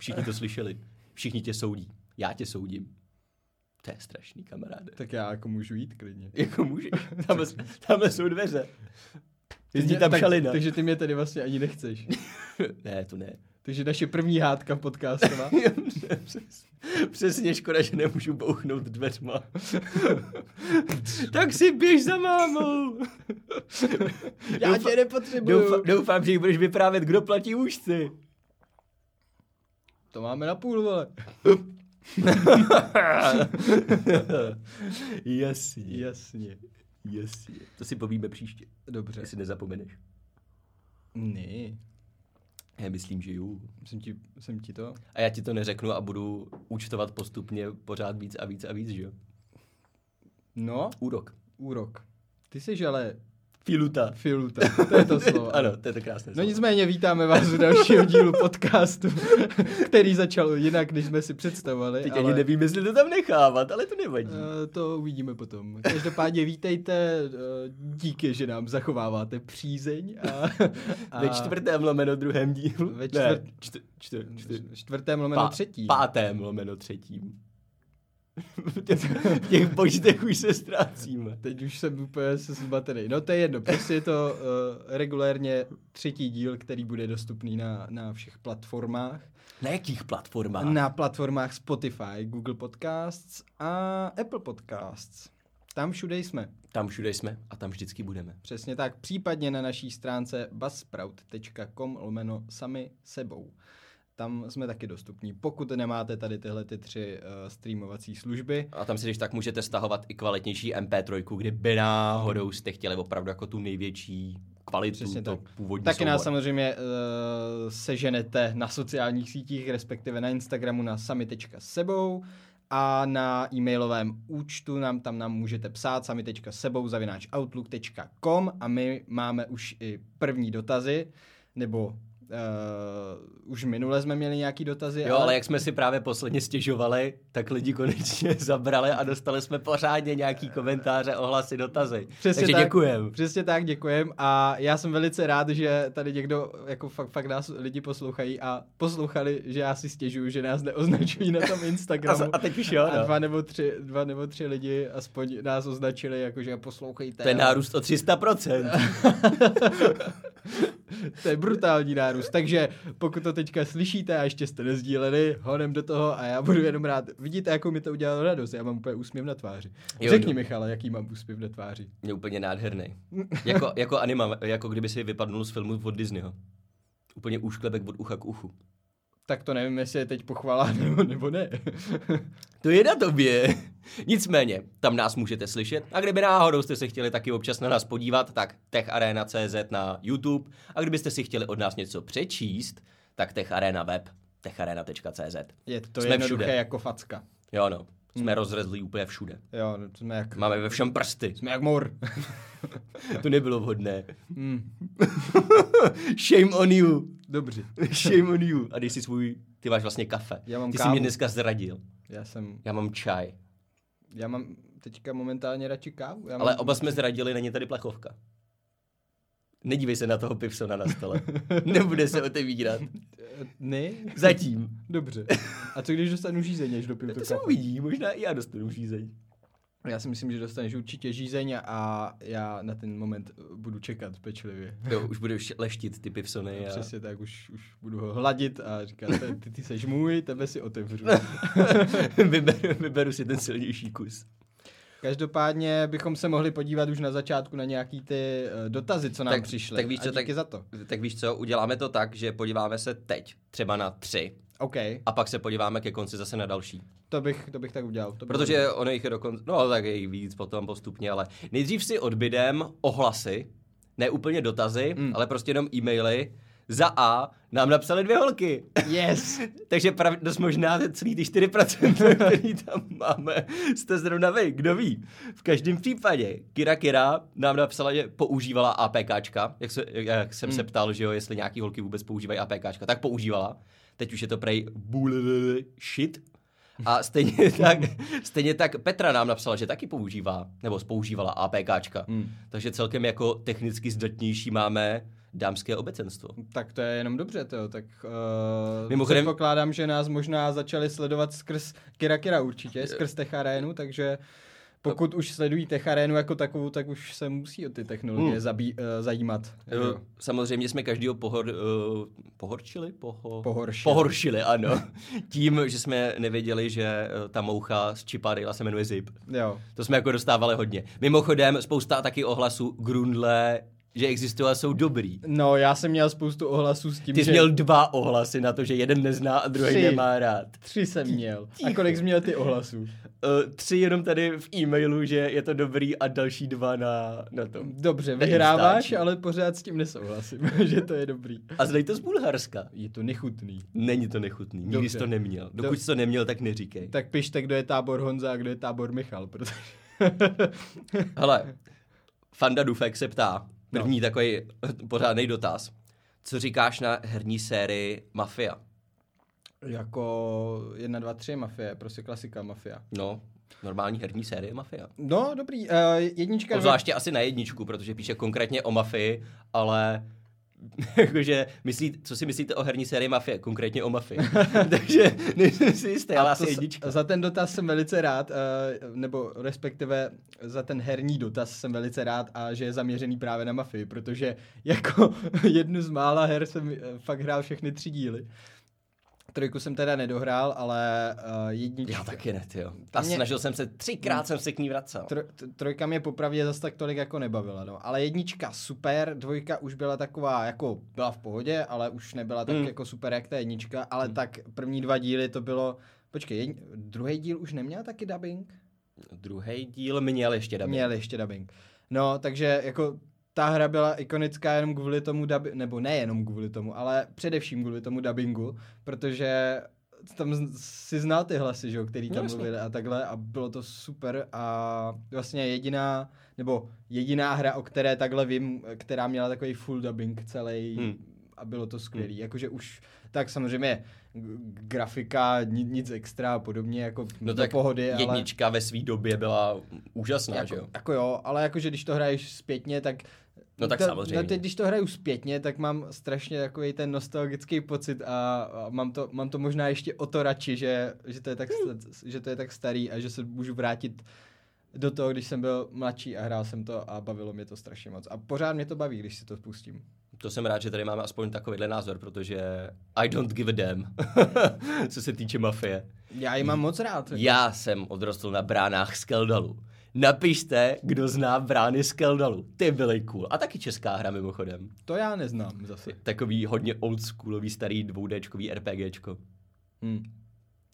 Všichni to slyšeli. Všichni tě soudí. Já tě soudím. To je strašný, kamaráde. Tak já jako můžu jít klidně. Jako můžeš. Tamhle, tamhle jsou dveře. Jezdí tam tak, šalina. Takže ty mě tedy vlastně ani nechceš. ne, to ne. Takže naše první hádka podcastová. Přes, přesně škoda, že nemůžu bouchnout dveřma. tak si běž za mámou. já Doufa- tě nepotřebuju. Doufám, doufám, že jí budeš vyprávět, kdo platí účty. To máme na půl, vole. Jasně, Jasně. jasně. To si povíme příště, Dobře. jestli nezapomeneš. Ne. Já myslím, že jo. Jsem ti, jsem ti to? A já ti to neřeknu a budu účtovat postupně pořád víc a víc a víc, že jo? No, Úrok. úrok. Ty jsi ale Filuta. filuta. To je to slovo. ano, to je to krásné No slovo. nicméně vítáme vás u dalšího dílu podcastu, který začal jinak, než jsme si představovali. Teď ale... ani nevím, jestli to tam nechávat, ale to nevadí. Eh, To uvidíme potom. Každopádně vítejte, eh, díky, že nám zachováváte přízeň. A, a Ve čtvrtém lomeno druhém dílu. Ve Ne, čtvrt- čtr, čtr, čtr, čtvrtém lomeno pá- třetí. Pátém lomeno třetím. v těch, počtech už se ztrácíme. Teď už jsem úplně se zmatený. No to je jedno, prostě je to uh, regulérně třetí díl, který bude dostupný na, na všech platformách. Na jakých platformách? Na platformách Spotify, Google Podcasts a Apple Podcasts. Tam všude jsme. Tam všude jsme a tam vždycky budeme. Přesně tak. Případně na naší stránce buzzsprout.com lomeno sami sebou. Tam jsme taky dostupní. Pokud nemáte tady tyhle ty tři uh, streamovací služby, A tam si když tak můžete stahovat i kvalitnější MP3, kdyby náhodou jste chtěli opravdu jako tu největší kvalitu, Přesně to tak. původní taky nás soubor. samozřejmě uh, seženete na sociálních sítích, respektive na Instagramu na sami.sebou a na e-mailovém účtu nám tam nám můžete psát sami.sebou zavináč outlook.com a my máme už i první dotazy, nebo Uh, už minule jsme měli nějaký dotazy, Jo, ale jak jsme si právě posledně stěžovali, tak lidi konečně zabrali a dostali jsme pořádně nějaký komentáře, ohlasy, dotazy. Přesně Takže tak. děkujem. Přesně tak, děkujem. A já jsem velice rád, že tady někdo, jako fakt, fakt nás lidi poslouchají a poslouchali, že já si stěžuju, že nás neoznačují na tom A, Instagramu. a teď už jo, A no. dva nebo, tři, dva nebo tři lidi aspoň nás označili, jako že poslouchejte. Je nárůst o 300%. to je brutální nárůst. Takže pokud to teďka slyšíte a ještě jste nezdíleli, honem do toho a já budu jenom rád. Vidíte, jakou mi to udělalo radost. Já mám úplně úsměv na tváři. Jo, Řekni, no. Michale, jaký mám úsměv na tváři. Je úplně nádherný. Jako, jako anima, jako kdyby si vypadnul z filmu od Disneyho. Úplně úšklebek od ucha k uchu. Tak to nevím, jestli je teď pochvala nebo, nebo ne. To je na tobě. Nicméně, tam nás můžete slyšet a kdyby náhodou jste se chtěli taky občas na nás podívat, tak techarena.cz na YouTube a kdybyste si chtěli od nás něco přečíst, tak techarena web techarena.cz. Je to Jsme jednoduché všude. jako facka. Jo no, jsme hmm. rozrezlí úplně všude. Jo, no, jsme jak, Máme ve všem prsty. jsme jak mor. To nebylo vhodné. mm, Shame on you. dobře. Shame on you. A dej si svůj, ty máš vlastně kafe. Já mám ty jsi kávu. mě dneska zradil. Já jsem, Já mám čaj. já mám teďka momentálně radši kávu. Já mám, Ale oba jsme zradili, není tady plechovka. Nedívej se na toho pivsona na stole. Nebude se otevírat. Ne? Zatím. Dobře. A co když dostanu žízeň, než dopiju to To se kafe? uvidí, možná i já dostanu žízeň. Já si myslím, že dostaneš určitě žízeň a já na ten moment budu čekat pečlivě. Jo, už budeš leštit ty pivsony. A... Přesně tak, už, už budu ho hladit a říkat, ty, ty, ty seš můj, tebe si otevřu. vyberu, vyberu si ten silnější kus. Každopádně bychom se mohli podívat už na začátku na nějaký ty eh, dotazy, co nám Tak- přišly. tak víš co, tak- za to. Tak víš co, uděláme to tak, že podíváme se teď třeba na tři OK, a pak se podíváme ke konci zase na další. to bych, to bych tak udělal. To Protože bylo- ono jich je dokonce, no tak je jich víc potom postupně, ale nejdřív si odbydem ohlasy, ne úplně dotazy, Mm. ale prostě jenom e-maily. Za A nám napsali dvě holky. Yes! Takže prav, dost možná celý ty 4%, který tam máme, jste zrovna vy, kdo ví. V každém případě Kira Kira nám napsala, že používala APKčka, jak, se, jak jsem Hmm. se ptal, že jo, jestli nějaký holky vůbec používají APKčka, tak používala. Teď už je to prej bullshit. A stejně tak, stejně tak Petra nám napsala, že taky používá, nebo spoužívala APKčka. Hmm. Takže celkem jako technicky zdatnější máme dámské obecenstvo. Tak to je jenom dobře, to. Tak uh, Mimochodem- předpokládám, že nás možná začali sledovat skrz Kira Kira určitě, skrz Tech Arenu, takže pokud už sledují Tech Arenu jako takovou, tak už se musí o ty technologie Hmm. zabí, uh, zajímat. Jo. Eh, Samozřejmě jsme každýho pohor, uh, pohorčili? Poho, Pohoršili. Pohoršili, ano. Tím, že jsme nevěděli, že eh, ta moucha z Chipadilla se jmenuje Zip. jo. To jsme jako dostávali hodně. Mimochodem, spousta taky ohlasů Grundle, že existují a jsou dobrý. No, já jsem měl spoustu ohlasů s tím, Ty jsi že... měl dva ohlasy na to, že jeden nezná a druhý Tři. nemá rád. Tři jsem měl. A kolik jsi měl ty ohlasů? Uh, tři jenom tady v e-mailu, že je to dobrý a další dva na, na tom. Dobře, vyhráváš, ale pořád s tím nesouhlasím, že to je dobrý. A zdej to z Bulharska. Je to nechutný. Není to nechutný, nikdy Dobře. jsi to neměl. Dokud Do- jsi to neměl, tak neříkej. Tak pište, kdo je tábor Honza a kdo je tábor Michal, protože... Hele, Fanda Dufek se ptá, první no. takový pořádný dotaz. Co říkáš na herní sérii Mafia? jako 1, 2, 3 mafie, prostě klasika mafia. No, normální herní série Mafia. No, dobrý. Uh, jednička... Obzvláště asi na jedničku, protože píše konkrétně o mafii, ale jakože myslí, co si myslíte o herní sérii Mafie, konkrétně o mafii. Takže nejsem si jistý, ale asi jednička. Za ten dotaz jsem velice rád, uh, nebo respektive za ten herní dotaz jsem velice rád a že je zaměřený právě na mafii, protože jako jednu z mála her jsem eh, fakt hrál všechny tři díly. Trojku jsem teda nedohrál, ale uh, jednička... Já taky ne, jo. A Mě- snažil jsem se, třikrát jsem se k ní vracel. Tro, trojka mě popravdě zase tak tolik jako nebavila, no. Ale jednička super, dvojka už byla taková, jako byla v pohodě, ale už nebyla tak Mm. jako super jak ta jednička, ale tak první dva díly to bylo, počkej, jedni, druhý díl už neměl taky dubbing? Druhý díl měl ještě dubbing. Měl ještě dubbing. No, takže jako ta hra byla ikonická jenom kvůli tomu dubbingu, nebo nejenom kvůli tomu, ale především kvůli tomu dubbingu, protože tam si znal ty hlasy, že jo, který No, tam jasně. mluvili a takhle a bylo to super a vlastně jediná, nebo jediná hra, o které takhle vím, která měla takový full dubbing celý Hmm. a bylo to skvělý. Jakože už, tak samozřejmě grafika, ni- nic extra a podobně, jako No do tak pohody, ale... jednička ve své době byla úžasná, Jako, že jo? jako jo, ale jakože když to hraješ zpětně, tak... No tak to, samozřejmě. No teď, když to hraju zpětně, tak mám strašně takový ten nostalgický pocit a, a mám, to, mám to možná ještě o to radši, že, že, to je tak, sta- že to je tak starý a že se můžu vrátit do toho, když jsem byl mladší a hrál jsem to a bavilo mě to strašně moc. A pořád mě to baví, když si to pustím. To jsem rád, že tady máme aspoň takovýhle názor, protože I don't give a damn, co se týče mafie. Já ji mám moc rád. Já jsem odrostl na bránách Skeldalu. Napište, kdo zná brány Skeldalu. Ty byly cool. A taky česká hra mimochodem. To já neznám zase. Takový hodně oldschoolový starý 2Dčkový RPGčko. Hm.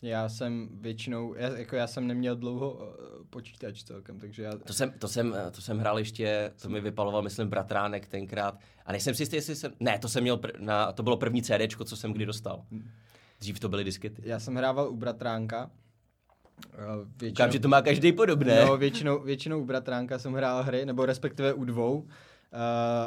Já jsem většinou, já, jako já jsem neměl dlouho uh, počítač celkem, takže já... To jsem, to, jsem, to jsem hrál ještě, to mi vypaloval, myslím, bratránek tenkrát. A nejsem si jistý, jestli jsem... Ne, to jsem měl, pr- na, to bylo první CDčko, co jsem kdy dostal. Dřív to byly diskety. Já jsem hrával u bratránka. Eh, Většinou, Říkám, že to má každý podobné. No, většinou, většinou u bratránka jsem hrál hry, nebo respektive u dvou. Uh,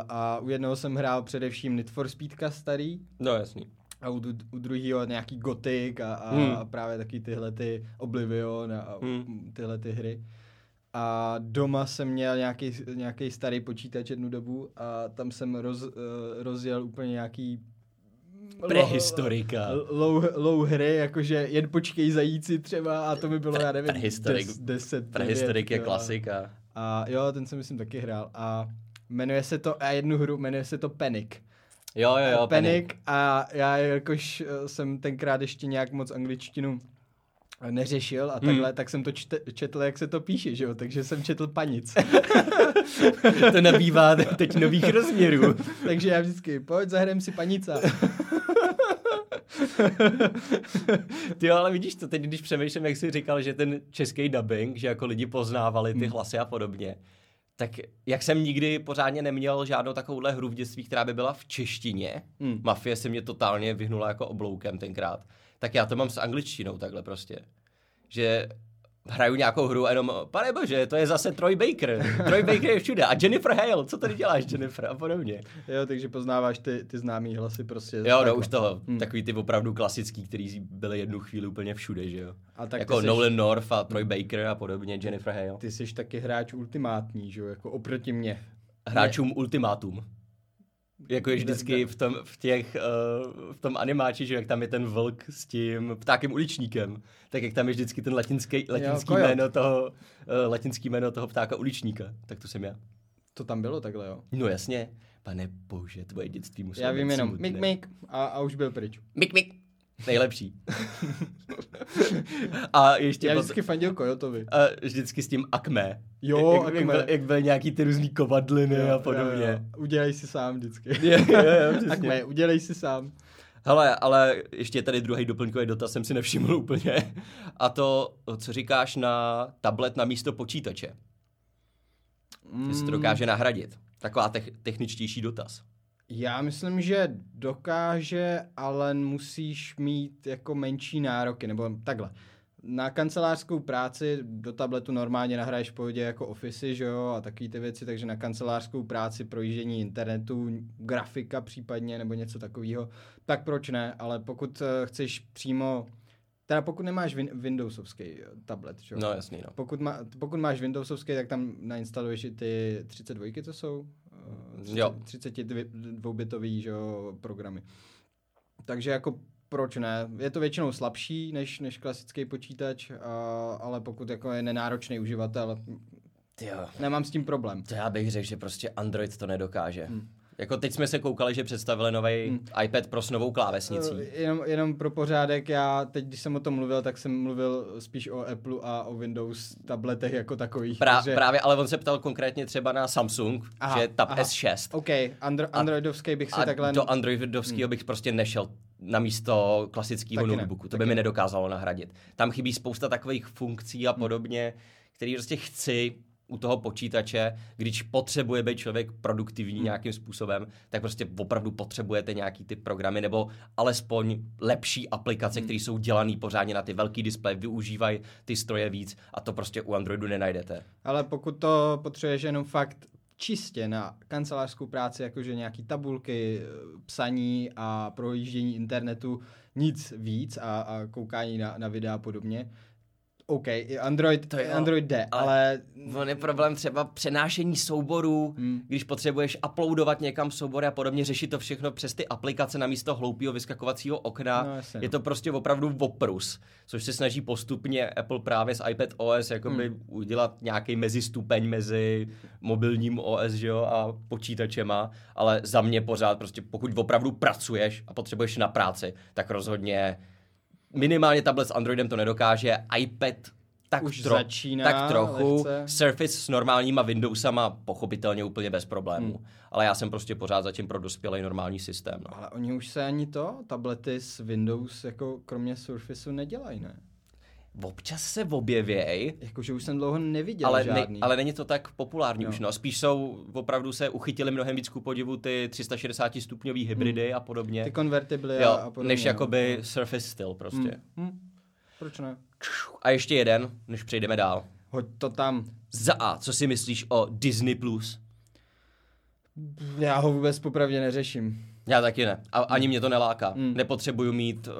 a u jednoho jsem hrál především Need for Speedka starý, no jasný. a u, u druhého nějaký Gothic a, a, Hmm. a právě taky tyhle ty Oblivion a, a Hmm. tyhle ty hry. A doma jsem měl nějaký, nějaký starý počítač jednu dobu a tam jsem roz, uh, rozjel úplně nějaký Prehistorika. low, low hry, jakože jen počkej zajíci třeba a to mi bylo, já nevím, Prehistorik. des, 10, Prehistorik je jo. klasika. A jo, ten jsem myslím taky hrál a jmenuje se to, a jednu hru, jmenuje se to Panic. Jo, jo, jo. Panic a já jakož eh, jsem tenkrát ještě nějak moc angličtinu neřešil a Hmm. takhle, tak jsem to čte, četl, jak se to píše, že jo, takže jsem četl panic. to nabývá teď nových rozměrů. takže já vždycky, pojď, zahrajeme si panica. Ty jo, ale vidíš to teď, když přemýšlím, jak jsi říkal, že ten český dubbing, že jako lidi poznávali ty hlasy a podobně, tak jak jsem nikdy pořádně neměl žádnou takovouhle hru v dětství, která by byla v češtině, Hmm. Mafie se mě totálně vyhnula jako obloukem tenkrát, tak já to mám s angličtinou takhle prostě. Že hraju nějakou hru a jenom, pane bože, to je zase Troy Baker. Troy Baker je všude. A Jennifer Hale, co tady děláš, Jennifer? A podobně. Jo, takže poznáváš ty, ty známý hlasy prostě. Jo, no takhle. už toho. Hmm. Takový ty opravdu klasický, který byly jednu chvíli úplně všude, že jo. A tak jako ty Nolan North a Troy Baker a podobně, Jennifer Hale. Ty jsi taky hráč ultimátní, že jo, jako oproti mně. Hráčům ultimátum. Jako je vždycky v tom, v těch, uh, v tom animáči, že jak tam je ten vlk s tím ptákem uličníkem, tak jak tam je vždycky ten latinský, latinský Jo, jméno toho, uh, latinský jméno toho ptáka uličníka, tak to jsem já. To tam bylo takhle, jo. No jasně, pane bože, tvoje dětství muselo Já vím jenom mik mik a, a už byl pryč. Mik, mik. Nejlepší. a ještě Já pot- vždycky fandil Kojotovi. a vždycky s tím akme. Jo, jak, jak, Akme. byl, jak byl nějaký ty různý kovadliny Jo, a podobně. jo, jo. Udělej si sám vždycky. Jo, jo, jo. Akme, udělej si sám. Hele, ale ještě tady druhý doplňkový dotaz jsem si nevšiml úplně. A to, co říkáš na tablet na místo počítače. Mm, Jestli to dokáže nahradit. Taková tech, techničtější dotaz. Já myslím, že dokáže, ale musíš mít jako menší nároky, nebo takhle. Na kancelářskou práci do tabletu normálně nahraješ v pohodě jako Office, že jo, a takové ty věci, takže na kancelářskou práci, projíždění internetu, grafika případně, nebo něco takového, tak proč ne, ale pokud eh, chceš přímo, teda pokud nemáš win- Windowsovský eh, tablet, že jo, No jasný, no. pokud, má, pokud máš Windowsovský, tak tam nainstaluješ i ty 32, co jsou? Eh, Jo. 32-bitový že jo, programy. Takže jako proč ne? Je to většinou slabší než, než klasický počítač, a, ale pokud jako je nenáročný uživatel, Jo. nemám s tím problém. To já bych řekl, že prostě Android to nedokáže. Hmm. Jako teď jsme se koukali, že představili nový Hmm. iPad Pro s novou klávesnicí. Eh, Jenom, jenom pro pořádek, já teď, když jsem o tom mluvil, tak jsem mluvil spíš o Apple a o Windows tabletech jako takových. Pra, takže... Právě, ale on se ptal konkrétně třeba na Samsung, Aha, že Tab aha. S6. OK, Andro- Androidovský bych si A takhle... do Androidovského bych prostě nešel na místo klasického Taky ne, notebooku. To by mi ne. nedokázalo nahradit. Tam chybí spousta takových funkcí Hmm. a podobně, který prostě chci u toho počítače, když potřebuje být člověk produktivní Hmm. nějakým způsobem, tak prostě opravdu potřebujete nějaký ty programy nebo alespoň lepší Hmm. aplikace, které jsou dělané pořádně na ty velký displeje, využívají ty stroje víc a to prostě u Androidu nenajdete. Ale pokud to potřebuješ jenom fakt čistě na kancelářskou práci, jakože nějaký tabulky, psaní a projíždění internetu, nic víc a, a koukání na, na videa a podobně, OK, Android, To jo, Android jde, ale- ale... On je problém třeba přenášení souborů, Hmm. když potřebuješ uploadovat někam soubory a podobně, řešit to všechno přes ty aplikace na místo hloupého vyskakovacího okna. No, jasně, je no. to prostě opravdu oprus, což se snaží postupně Apple právě s iPad OS jakoby Hmm. udělat nějaký mezistupeň mezi mobilním OS že jo, a počítačema, ale za mě pořád prostě pokud opravdu pracuješ a potřebuješ na práci, tak rozhodně minimálně tablet s Androidem to nedokáže, iPad tak, Už tro- začíná tak trochu, lehce. Surface s normálníma Windowsama pochopitelně úplně bez problémů. Hmm. Ale já jsem prostě pořád zatím pro dospělý normální systém. No. Ale oni už se ani to, tablety s Windows, jako kromě Surfaceu nedělají, ne? Občas se objevěj, Jakože už jsem dlouho neviděl ale, ne, žádný. ale není to tak populární Jo. už. No. Spíš jsou, opravdu se uchytili mnohem víc ku podivu ty 360 stupňový hybridy a podobně. Ty konvertibly a, podobně. než no. jakoby Surface styl prostě. Hmm. Hmm. Proč ne? A ještě jeden, než přejdeme dál. Hoď to tam. Za A, co si myslíš o Disney+. Plus? Já ho vůbec popravdě neřeším. Já taky ne. A ani mě to neláká. Hmm. Nepotřebuju mít uh,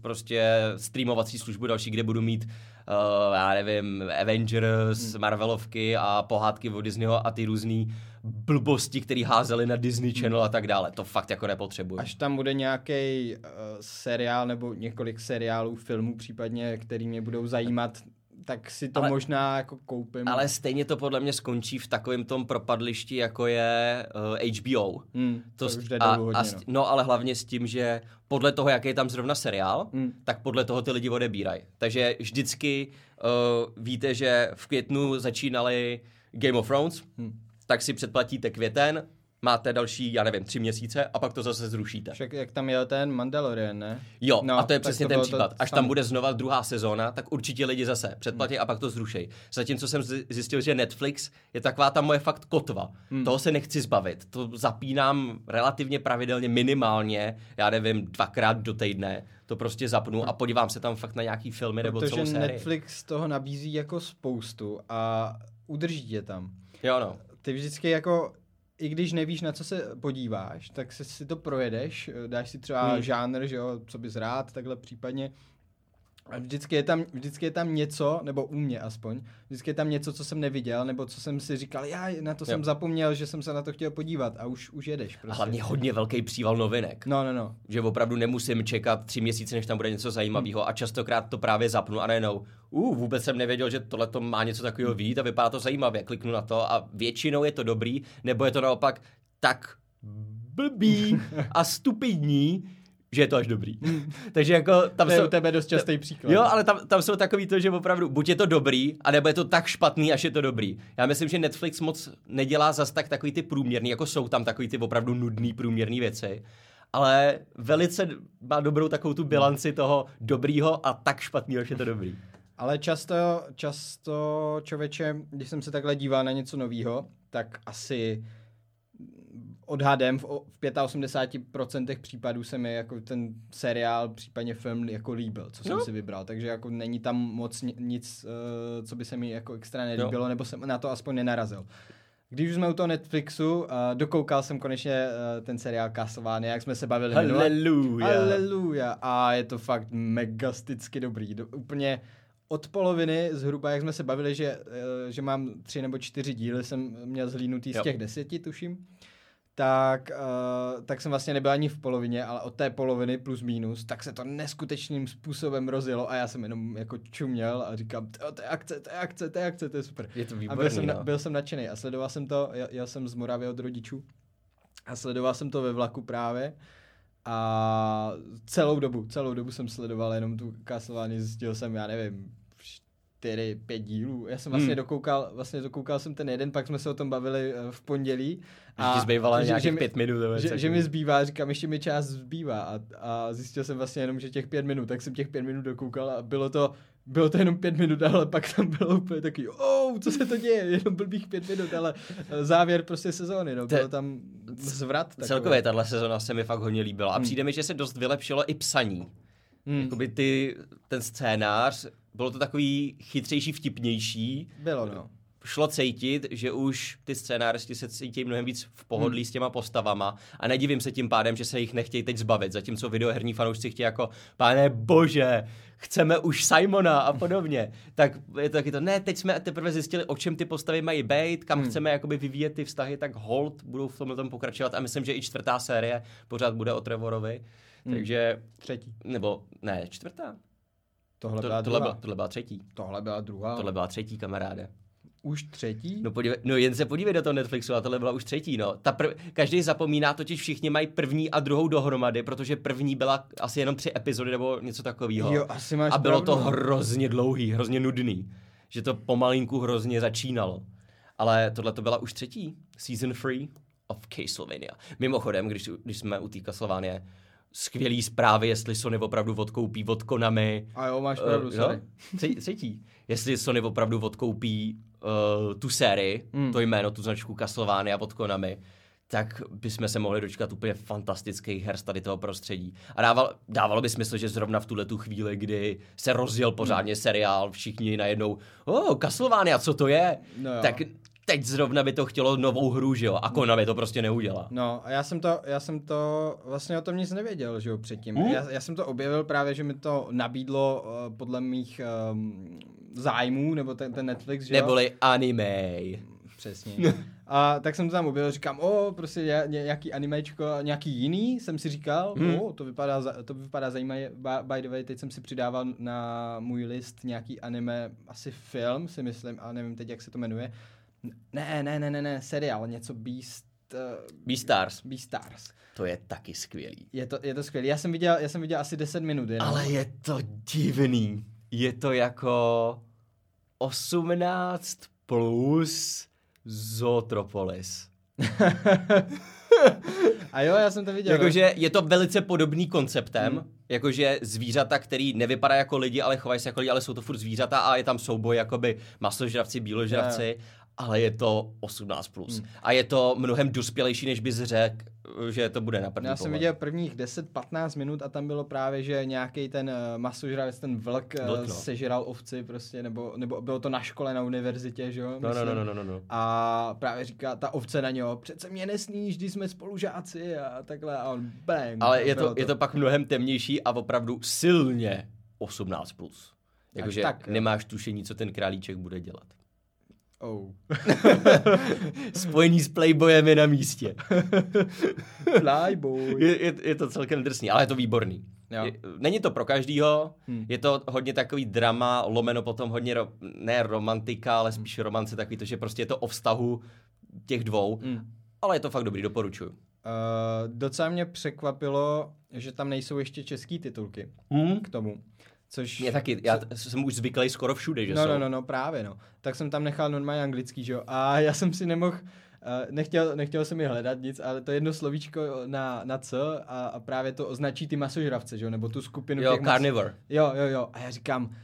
prostě streamovací službu další, kde budu mít, uh, já nevím, Avengers, Hmm. Marvelovky a pohádky od Disneyho a ty různý blbosti, které házely na Disney Channel a tak dále. To fakt jako nepotřebuju. Až tam bude nějaký uh, seriál nebo několik seriálů, filmů případně, který mě budou zajímat, tak si to Ale- možná jako koupím. Ale stejně to podle mě skončí v takovém tom propadlišti, jako je uh, HBO. hmm, to, s- už jde a, hodně, a s, no. ale hlavně s tím, že podle toho, jaký je tam zrovna seriál, Hmm. tak podle toho ty lidi odebírají. Takže vždycky uh, víte, že v květnu začínali Game of Thrones, Hmm. tak si předplatíte květen, máte další, já nevím, tři měsíce a pak to zase zrušíte. Však jak tam jel ten Mandalorian, ne? Jo, No, a to je přesně to ten případ. Až tam bude znova druhá sezóna, tak určitě lidi zase předplatí a pak to zrušej. Zatímco jsem zjistil, že Netflix je taková ta moje fakt kotva. Hmm. Toho se nechci zbavit. To zapínám relativně pravidelně, minimálně, já nevím, dvakrát do týdne. To prostě zapnu a podívám se tam fakt na nějaký filmy nebo Protože celou sérii. Netflix toho nabízí jako spoustu a udrží je tam. Jo, no. Ty vždycky jako, i když nevíš, na co se podíváš, tak se si to projedeš, dáš si třeba Hmm. hmm. žánr, že jo, co bys rád, takhle případně. A vždycky je, tam, vždycky je tam něco, nebo u mě aspoň, vždycky je tam něco, co jsem neviděl, nebo co jsem si říkal, já na to jo. jsem zapomněl, že jsem se na to chtěl podívat a už, už jedeš. Prostě. A hlavně hodně velký příval novinek. No, no, no. Že opravdu nemusím čekat tři měsíce, než tam bude něco zajímavého hmm. a častokrát to právě zapnu a nejenom, uh, vůbec jsem nevěděl, že tohle to má něco takového vít a vypadá to zajímavě. Kliknu na to a většinou je to dobrý, nebo je to naopak tak blbý a stupidní, že je to až dobrý. Takže jako tam to jsou... u tebe dost častý příklad. Jo, ale tam, tam jsou takový to, že opravdu buď je to dobrý, anebo je to tak špatný, až je to dobrý. Já myslím, že Netflix moc nedělá zas tak takový ty průměrný, jako jsou tam takový ty opravdu nudný průměrný věci, ale velice má dobrou takovou tu bilanci toho dobrýho a tak špatného, že je to dobrý. Ale často, často člověče, když jsem se takhle díval na něco nového, tak asi odhadem v, v 85% případů se mi jako ten seriál, případně film jako líbil, co jsem no. si vybral. Takže jako není tam moc nic, uh, co by se mi jako extra nelíbilo, no. nebo jsem na to aspoň nenarazil. Když už jsme u toho Netflixu, uh, dokoukal jsem konečně uh, ten seriál Castlevania, jak jsme se bavili Haleluja. Haleluja. A je to fakt megasticky dobrý. Do, úplně od poloviny zhruba, jak jsme se bavili, že, uh, že mám tři nebo čtyři díly, jsem měl zhlínutý jo. z těch deseti, tuším tak, uh, tak jsem vlastně nebyl ani v polovině, ale od té poloviny plus minus, tak se to neskutečným způsobem rozjelo a já jsem jenom jako čuměl a říkám, to je akce, to je akce, to je akce, to je super. Je to výborný, a byl jsem, no. byl jsem nadšený a sledoval jsem to, já, jsem z Moravy od rodičů a sledoval jsem to ve vlaku právě a celou dobu, celou dobu jsem sledoval jenom tu Castlevania, zjistil jsem, já nevím, čtyři, pět dílů. Já jsem vlastně hmm. dokoukal, vlastně dokoukal jsem ten jeden, pak jsme se o tom bavili eh, v pondělí. A že zbývala nějakých že mi, pět minut. Že, že, mi zbývá, říkám, ještě mi čas zbývá a, a zjistil jsem vlastně jenom, že těch pět minut, tak jsem těch pět minut dokoukal a bylo to, bylo to jenom pět minut, ale pak tam bylo úplně takový, oh, co se to děje, jenom blbých pět minut, ale eh, závěr prostě sezóny, no, bylo tam zvrat. Celkově tahle sezóna se mi fakt hodně líbila a hmm. přijde mi, že se dost vylepšilo i psaní. Hmm. Jakoby ty, ten scénář, bylo to takový chytřejší, vtipnější. Bylo, no. Šlo cítit, že už ty scénáristi se cítí mnohem víc v pohodlí hmm. s těma postavama a nedivím se tím pádem, že se jich nechtějí teď zbavit, zatímco videoherní fanoušci chtějí jako, pane bože, chceme už Simona a podobně. tak je to taky to, ne, teď jsme teprve zjistili, o čem ty postavy mají být, kam hmm. chceme jakoby vyvíjet ty vztahy, tak hold budou v tomhle tom pokračovat a myslím, že i čtvrtá série pořád bude o Trevorovi. Hmm. Takže... Třetí. Nebo, ne, čtvrtá. Tohle, to, byla tohle, byla, tohle byla třetí. Tohle byla druhá. Tohle byla třetí, kamaráde. Už třetí? No, podívej, no jen se podívej do toho Netflixu a tohle byla už třetí, no. Ta prv, každý zapomíná, totiž všichni mají první a druhou dohromady, protože první byla asi jenom tři epizody nebo něco takového. Jo, asi máš A bylo pravdu. to hrozně dlouhý, hrozně nudný. Že to pomalinku hrozně začínalo. Ale tohle to byla už třetí. Season 3 of Castlevania. Mimochodem, když, když jsme u té Castlevania, skvělý zprávy, jestli Sony opravdu odkoupí od Konami. A jo, máš pravdu, uh, sorry. No? Třetí. Jestli Sony opravdu odkoupí uh, tu sérii, mm. to jméno, tu značku Castlevania od Konami, tak bychom se mohli dočkat úplně fantastických her z tady toho prostředí. A dával, dávalo by smysl, že zrovna v tuhle tu chvíli, kdy se rozjel pořádně mm. seriál, všichni najednou, o, oh, Castlevania, co to je? No tak teď zrovna by to chtělo novou hru, že jo? A Konami to prostě neudělá. No a já jsem to, já jsem to, vlastně o tom nic nevěděl, že jo, předtím. Hmm? Já, já jsem to objevil právě, že mi to nabídlo uh, podle mých um, zájmů, nebo ten, ten Netflix, že Neboli anime. Přesně. A tak jsem to tam objevil, říkám, o, prostě ně, nějaký animečko, nějaký jiný, jsem si říkal, hmm. o, to vypadá, to vypadá zajímavě, by the way, teď jsem si přidával na můj list nějaký anime, asi film, si myslím, a nevím teď, jak se to jmenuje, ne, ne, ne, ne, ne, seriál, něco Beast... Uh, Beastars. Beastars. To je taky skvělý. Je to, je to skvělý. Já jsem viděl, já jsem viděl asi 10 minut. Jenom. Ale je to divný. Je to jako 18 plus Zootropolis. A jo, já jsem to viděl. Jakože je to velice podobný konceptem, hmm. jakože zvířata, který nevypadá jako lidi, ale chovají se jako lidi, ale jsou to furt zvířata a je tam souboj jakoby masožravci, bíložravci. Yeah ale je to 18+. Plus. Hmm. A je to mnohem dospělejší, než bys řekl, že to bude na první Já jsem pohled. viděl prvních 10-15 minut a tam bylo právě, že nějaký ten uh, masožravec, ten vlk, uh, vlk no. sežral ovci prostě, nebo, nebo bylo to na škole, na univerzitě, že jo? No, no, no, no, no, no. A právě říká ta ovce na něho, přece mě nesníš, když jsme spolužáci a takhle a on bang. Ale je to, to, je to pak mnohem temnější a opravdu silně 18+. Plus. Jakože tak, nemáš tušení, co ten králíček bude dělat. Oh. Spojení s Playboyem je na místě. Playboy. Je, je, je to celkem drsný, ale je to výborný. Jo. Je, není to pro každýho, Hmm. je to hodně takový drama, lomeno potom hodně, ro, ne romantika, ale spíš romance takový, to, že prostě je to o vztahu těch dvou, Hmm. ale je to fakt dobrý, doporučuju. Uh, docela mě překvapilo, že tam nejsou ještě český titulky Hmm? k tomu. Což... Mě taky, já jsem už zvyklý skoro všude, že no, jsou. no, no, no, právě, no. Tak jsem tam nechal normálně anglický, že jo. A já jsem si nemohl, uh, nechtěl, nechtěl jsem mi hledat nic, ale to jedno slovíčko na, na C a, a právě to označí ty masožravce, že jo, nebo tu skupinu Jo, těch mas- Carnivore. Jo, jo, jo. A já říkám,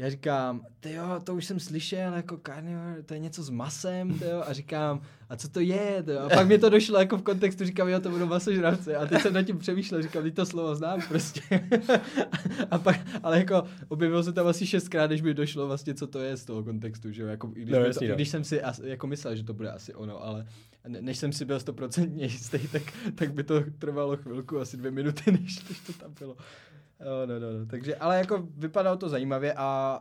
já říkám, ty jo, to už jsem slyšel, jako carnivore, to je něco s masem, ty jo, a říkám, a co to je, ty jo? A pak mi to došlo jako v kontextu, říkám, jo, to budou masožravci. A teď jsem nad tím přemýšlel, říkám, teď to slovo znám prostě. a pak, ale jako objevilo se tam asi šestkrát, než mi došlo vlastně, co to je z toho kontextu, že jo, jako, i když, No, jasný, to, i no. když jsem si as, jako myslel, že to bude asi ono, ale ne, než jsem si byl stoprocentně jistý, tak, tak by to trvalo chvilku, asi dvě minuty, než, než to tam bylo. No, no, no, no. Takže, ale jako vypadalo to zajímavě a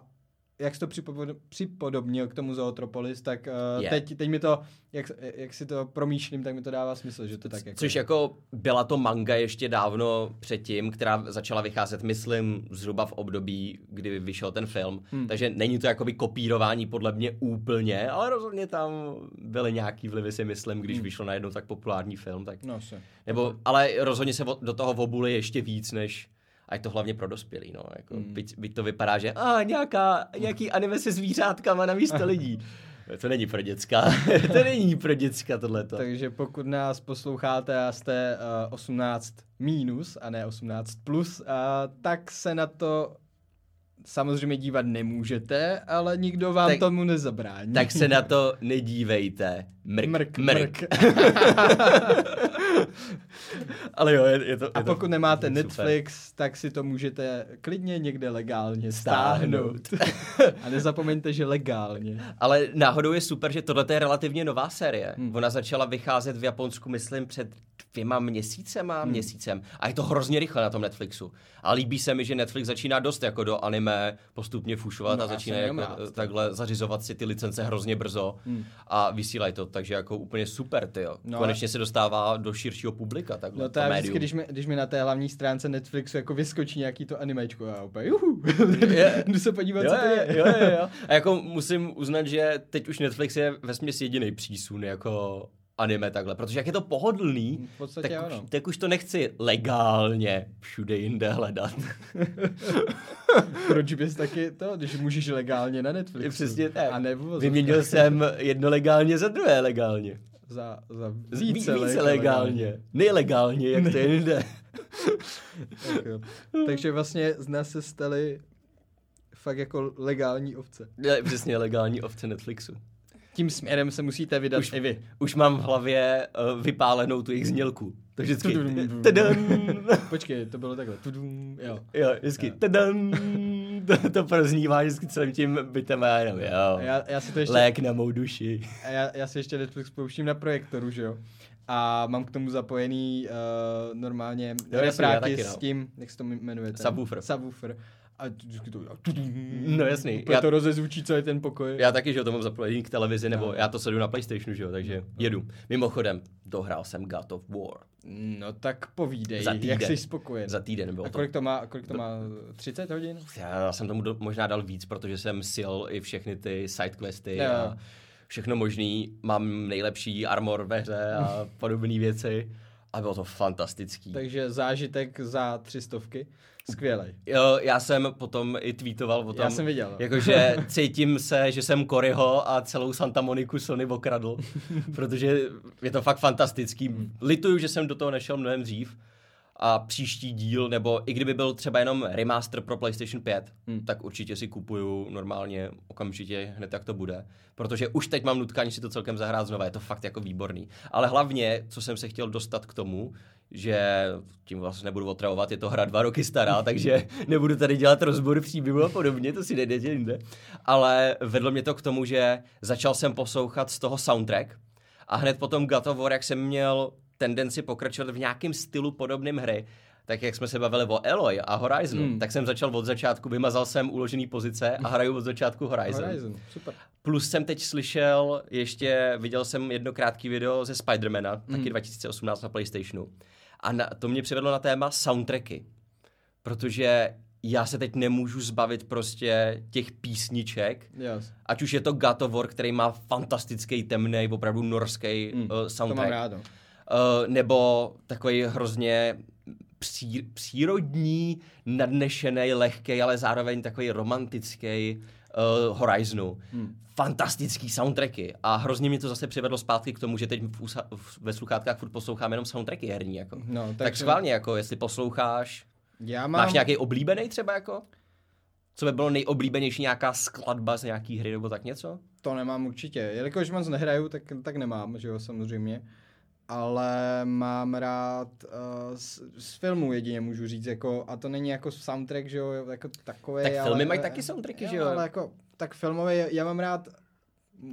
jak jsi to připodo- připodobnil k tomu Zootropolis, tak uh, Je. teď, teď mi to, jak, jak si to promýšlím, tak mi to dává smysl, že to tak jako Což jako byla to manga ještě dávno předtím, která začala vycházet, myslím, zhruba v období, kdy vyšel ten film. Hmm. Takže není to jakoby kopírování podle mě úplně, ale rozhodně tam byly nějaký vlivy, si myslím, když Hmm. vyšel najednou tak populární film. Tak... No, se. Nebo, ale rozhodně se do toho vobuli ještě víc, než a je to hlavně pro dospělý, no. Jako, Hmm. byť, byť, to vypadá, že a nějaká, nějaký anime se zvířátkama na místo lidí. To není pro děcka. to není pro děcka tohleto. Takže pokud nás posloucháte a jste uh, 18 minus a ne 18 plus, uh, tak se na to samozřejmě dívat nemůžete, ale nikdo vám Tak- tomu nezabrání. Tak se na to nedívejte. Mrk, Mrk, mrk. mrk. Ale jo, je, je to A je to pokud nemáte super. Netflix, tak si to můžete klidně někde legálně Stáhnout. stáhnout. A nezapomeňte, že legálně. Ale náhodou je super, že tohle je relativně nová série. Hmm. Ona začala vycházet v Japonsku, myslím, před dvěma měsícema, Hmm. měsícem. A je to hrozně rychle na tom Netflixu. A líbí se mi, že Netflix začíná dost jako do anime postupně fušovat No, a začíná jako rád. takhle zařizovat si ty licence hrozně brzo Hmm. a vysílají to, takže jako úplně super, ty jo. No, Konečně se dostává do širšího publika takhle, No to to já vždycky, když mi, když mi na té hlavní stránce Netflixu jako vyskočí nějaký to animečko, já úplně juhu, Je. jdu se podívat, Jo, co to jo, je. jo, jo, jo. A jako musím uznat, že teď už Netflix je ve směs jediný přísun jako anime takhle, protože jak je to pohodlný, V podstatě tak ano. už, tak už to nechci legálně všude jinde hledat. Proč bys taky to, když můžeš legálně na Netflixu? Přesně tak. A nebo Vyměnil jsem jedno legálně za druhé legálně. za, za Více, více, více leg- legálně. Nejlegálně, jak to jen jde. Tak jo. Takže vlastně z nás se stali fakt jako legální ovce. Ne, Přesně legální ovce Netflixu. Tím směrem se musíte vydat Už- i vy. Už mám v hlavě uh, vypálenou tu jejich znělku. To vždycky... Počkej, to bylo takhle. Tudum, jo. Jo, vždycky. Jo. Tadam. To, to proznívá vždycky celým tím bytem a já jenom, jo. Já, já si to ještě... Lék na mou duši. Já, já si ještě Netflix pouštím na projektoru, že jo? A mám k tomu zapojený uh, normálně já repráky taky, no. s tím, jak se to jmenuje? ten- Subwoofer. Subwoofer. A vždycky to No jasný. Úplně Já- to rozezvučí celý ten pokoj. Já taky, že jo, to mám zapojený k televizi, nebo No. já to sleduju na Playstationu, že jo, takže jedu. Mimochodem, dohrál jsem God of War. No tak povídej, Za jak týden. jsi spokojen. Za týden bylo A kolik to má, kolik to má 30 hodin? Já jsem tomu do, možná dal víc, protože jsem sil i všechny ty sidequesty Jo. a všechno možný. Mám nejlepší armor ve hře a podobné věci. A bylo to fantastický. Takže zážitek za tři stovky. Skvělej. Jo, já jsem potom i tweetoval o tom, Já jsem viděl. jakože cítím se, že jsem Koryho a celou Santa Moniku Sony okradl, protože je to fakt fantastický. Lituju, že jsem do toho nešel mnohem dřív a příští díl, nebo i kdyby byl třeba jenom remaster pro PlayStation 5, Hmm. tak určitě si kupuju normálně okamžitě hned, jak to bude. Protože už teď mám nutkání si to celkem zahrát znova, je to fakt jako výborný. Ale hlavně, co jsem se chtěl dostat k tomu, že tím vlastně nebudu otravovat, je to hra dva roky stará, takže nebudu tady dělat rozbor příběhu a podobně, to si nejdete jinde. Ale vedlo mě to k tomu, že začal jsem poslouchat z toho soundtrack a hned potom God of War, jak jsem měl tendenci pokračovat v nějakém stylu podobným hry, tak jak jsme se bavili o Eloy a Horizonu, Hmm. hmm. tak jsem začal od začátku, vymazal jsem uložený pozice a hraju od začátku Horizon. Horizon, super. Plus jsem teď slyšel, ještě viděl jsem jedno krátký video ze Spidermana, Hmm. taky 2018 na PlayStationu. A na, to mě přivedlo na téma soundtracky. Protože já se teď nemůžu zbavit prostě těch písniček, Yes. ať už je to God of War, který má fantastický, temný, opravdu norský Mm, uh, To mám soundtrack. rád. Uh, nebo takový hrozně pří, přírodní, nadnešený, lehký, ale zároveň takový romantický uh, Horizonu. Hmm. Fantastický soundtracky. A hrozně mě to zase přivedlo zpátky k tomu, že teď v, usa- v, ve sluchátkách furt poslouchám jenom soundtracky herní. Jako. No, tak takže- schválně, jako, jestli posloucháš, Já mám... mám... máš nějaký oblíbený třeba jako? Co by bylo nejoblíbenější nějaká skladba z nějaký hry nebo tak něco? To nemám určitě. Jelikož moc nehraju, tak, tak nemám, že jo, samozřejmě. Ale mám rád uh, z, z filmů jedině můžu říct, jako, a to není jako soundtrack, že jo, jako takový. Tak ale, filmy mají taky soundtracky, že jo? Ale jako, tak filmové, já mám rád,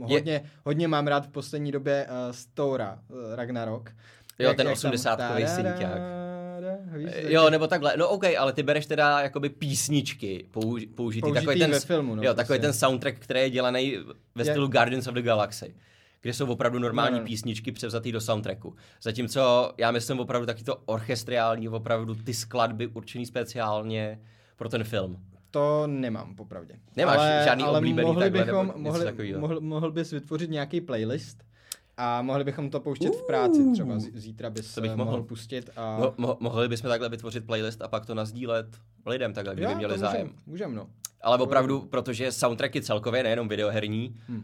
hodně, je... hodně mám rád v poslední době uh, Stora, uh, Ragnarok. Jo, ten tam- 80kový tarara, synťák. víš, Eh, Jo, nebo takhle. No OK, ale ty bereš teda jakoby písničky použi- použitý. Použitý takový ten, ve filmu, no, jo, takový prostě. ten soundtrack, který je dělaný ve Je- stylu Guardians of the Galaxy. Kde jsou opravdu normální No, no, no. písničky převzatý do soundtracku. Zatímco já myslím opravdu taky to orchestriální, opravdu ty skladby určený speciálně pro ten film. To nemám, popravdě. Nemáš žádný ale oblíbený mohli takhle, bychom, nebo mohli, mohl, mohl bys vytvořit nějaký playlist a mohli bychom to pouštět v práci. Třeba zí- zítra bys To bych eh, mohl. mohl pustit. A... Mo- mo- mohli bychom takhle vytvořit playlist a pak to nazdílet lidem takhle, kdyby Jo, měli to zájem. Můžem, můžem, no. Ale opravdu, protože soundtracky celkově, nejenom videoherní, Hmm.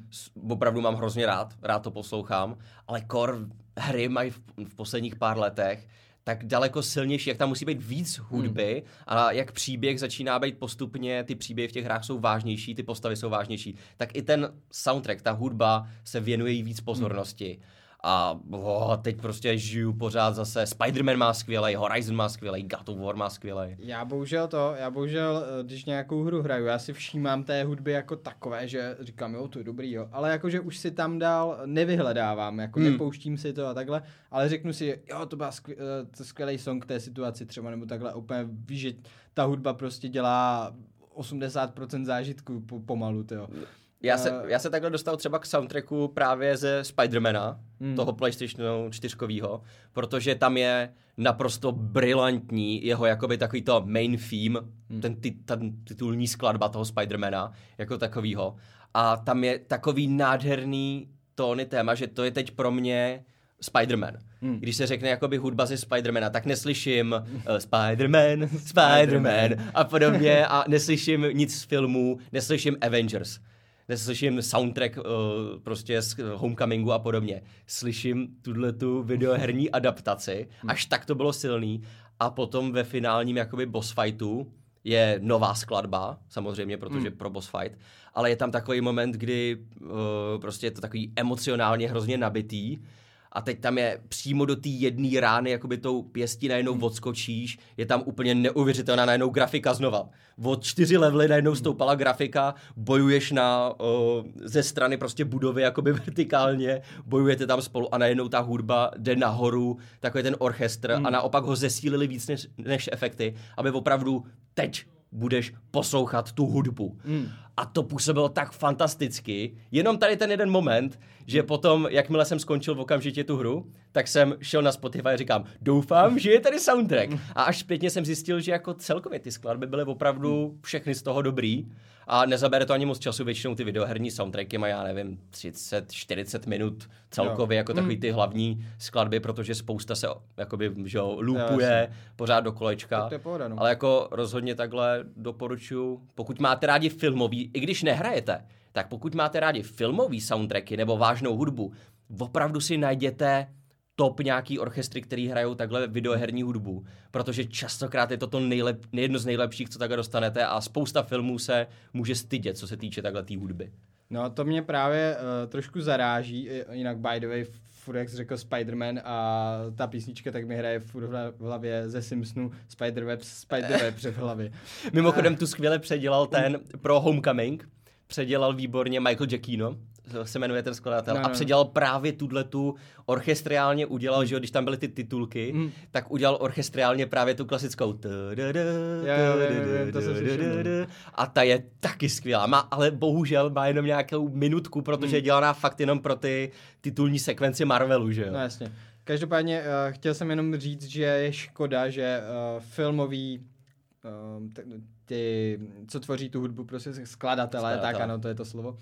opravdu mám hrozně rád, rád to poslouchám, ale kor hry mají v, v posledních pár letech tak daleko silnější, jak tam musí být víc hudby hmm. a jak příběh začíná být postupně, ty příběhy v těch hrách jsou vážnější, ty postavy jsou vážnější, tak i ten soundtrack, ta hudba se věnuje jí víc pozornosti. Hmm. A oh, teď prostě žiju pořád zase. Spider-Man má skvělej, Horizon má skvělej, God of War má skvělej. Já bohužel to, já bohužel, eh, když nějakou hru hraju, já si všímám té hudby jako takové, že říkám, jo, to je dobrý, jo, ale jakože už si tam dál nevyhledávám, jako Hmm. nepouštím si to a takhle, ale řeknu si, jo, to byl skvěl, to skvělý song k té situaci třeba, nebo takhle, úplně víš, že ta hudba prostě dělá 80% zážitku po, pomalu, jo. Já se, Eh, já se takhle dostal třeba k soundtracku právě ze Spidermana, Hmm. toho PlayStationu 4, protože tam je naprosto brilantní jeho jakoby takový to main theme, Hmm. ten, ty, ten titulní skladba toho Spidermana jako takovýho. A tam je takový nádherný tóny téma, že to je teď pro mě Spider-Man. Hmm. Když se řekne jakoby hudba ze Spidermana, tak neslyším uh, Spider-Man, Spider-Man a podobně a neslyším nic z filmů, neslyším Avengers. Neslyším soundtrack uh, prostě z Homecomingu a podobně. Slyším tuhle tu videoherní adaptaci, až tak to bylo silný. A potom ve finálním jakoby boss fightu je nová skladba, samozřejmě, protože Hmm. pro boss fight, ale je tam takový moment, kdy uh, prostě je to takový emocionálně hrozně nabitý a teď tam je přímo do té jedné rány, jakoby tou pěstí najednou odskočíš, je tam úplně neuvěřitelná najednou grafika znova. Od čtyři levely najednou stoupala grafika, bojuješ na, uh, ze strany prostě budovy jakoby vertikálně, bojujete tam spolu a najednou ta hudba jde nahoru, takový ten orchestr Hmm. a naopak ho zesílili víc než, než efekty, aby opravdu teď budeš poslouchat tu hudbu. Hmm. A to působilo tak fantasticky. Jenom tady ten jeden moment, že potom, jakmile jsem skončil v okamžitě tu hru, tak jsem šel na Spotify a říkám, doufám, že je tady soundtrack. A až zpětně jsem zjistil, že jako celkově ty skladby byly opravdu všechny z toho dobrý. A nezabere to ani moc času, většinou ty videoherní soundtracky mají, já nevím, 30-40 minut celkově, Jo. jako takový ty hlavní skladby, protože spousta se jakoby, že jo, Jo, loopuje jasně. pořád do kolečka. To je pohoda, no. Ale jako rozhodně takhle doporučuji, pokud máte rádi filmový, i když nehrajete, tak pokud máte rádi filmový soundtracky nebo vážnou hudbu, opravdu si najděte top nějaký orchestry, který hrajou takhle videoherní hudbu, protože častokrát je to to nejlep, jedno z nejlepších, co takhle dostanete a spousta filmů se může stydět, co se týče takhle té hudby. No to mě právě uh, trošku zaráží, jinak by the way, furt jak jsi řekl Spider-Man a ta písnička tak mi hraje furt v hlavě ze Simpsonu Spider-Web, Spider-Web v hlavě. Mimochodem tu skvěle předělal ten pro Homecoming, předělal výborně Michael Giacchino, se jmenuje ten skladatel, No, a no, no. předělal právě tuhle tu orchestriálně udělal, že jo, když tam byly ty titulky, Mm. tak udělal orchestriálně právě tu klasickou a ta je taky skvělá, má, ale bohužel má jenom nějakou minutku, protože je Mm. dělaná fakt jenom pro ty titulní sekvenci Marvelu, že jo. No jasně. Každopádně uh, chtěl jsem jenom říct, že je škoda, že uh, filmový t- ty, co tvoří tu hudbu, prostě skladatelé, Skladatelé. tak ano, to je to slovo.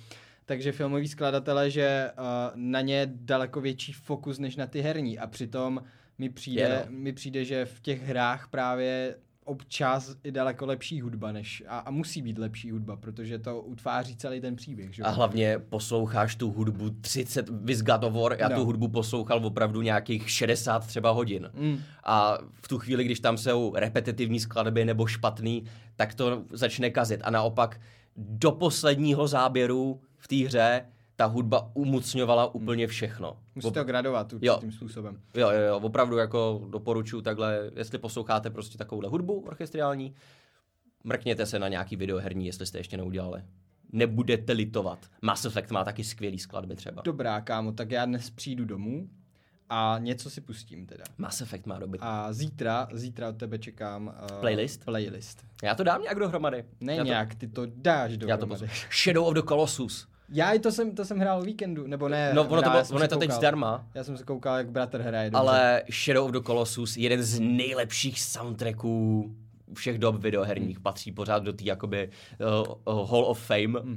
Takže filmoví skladatelé, že uh, na ně je daleko větší fokus než na ty herní a přitom mi přijde, Je, no. mi přijde, že v těch hrách právě občas je daleko lepší hudba než, a, a musí být lepší hudba, protože to utváří celý ten příběh. Že? A hlavně posloucháš tu hudbu 30, with God of War, já No. tu hudbu poslouchal opravdu nějakých 60 třeba hodin. Mm. A v tu chvíli, když tam jsou repetitivní skladby nebo špatný, tak to začne kazit. A naopak do posledního záběru v té hře ta hudba umocňovala úplně všechno. Musí to gradovat určitým způsobem. Jo, jo, jo, opravdu jako doporučuji takhle, jestli posloucháte prostě takovouhle hudbu orchestriální, mrkněte se na nějaký videoherní, jestli jste ještě neudělali. Nebudete litovat. Mass Effect má taky skvělý skladby třeba. Dobrá, kámo, tak já dnes přijdu domů a něco si pustím teda. Mass Effect má dobrý. A zítra, zítra od tebe čekám uh, Playlist? playlist. Já to dám nějak dohromady. Ne já to, nějak, ty to dáš já to dohromady. Shadow of the Colossus. Já i to jsem, to jsem hrál o víkendu, nebo ne. No, ono, to, hrál, bylo- ono je to teď zdarma, Já jsem se koukal, jak bratr hraje. dobře. ale Shadow of the Colossus, jeden z nejlepších soundtracků všech dob videoherních, patří pořád do té jakoby uh, uh, Hall of Fame, uh,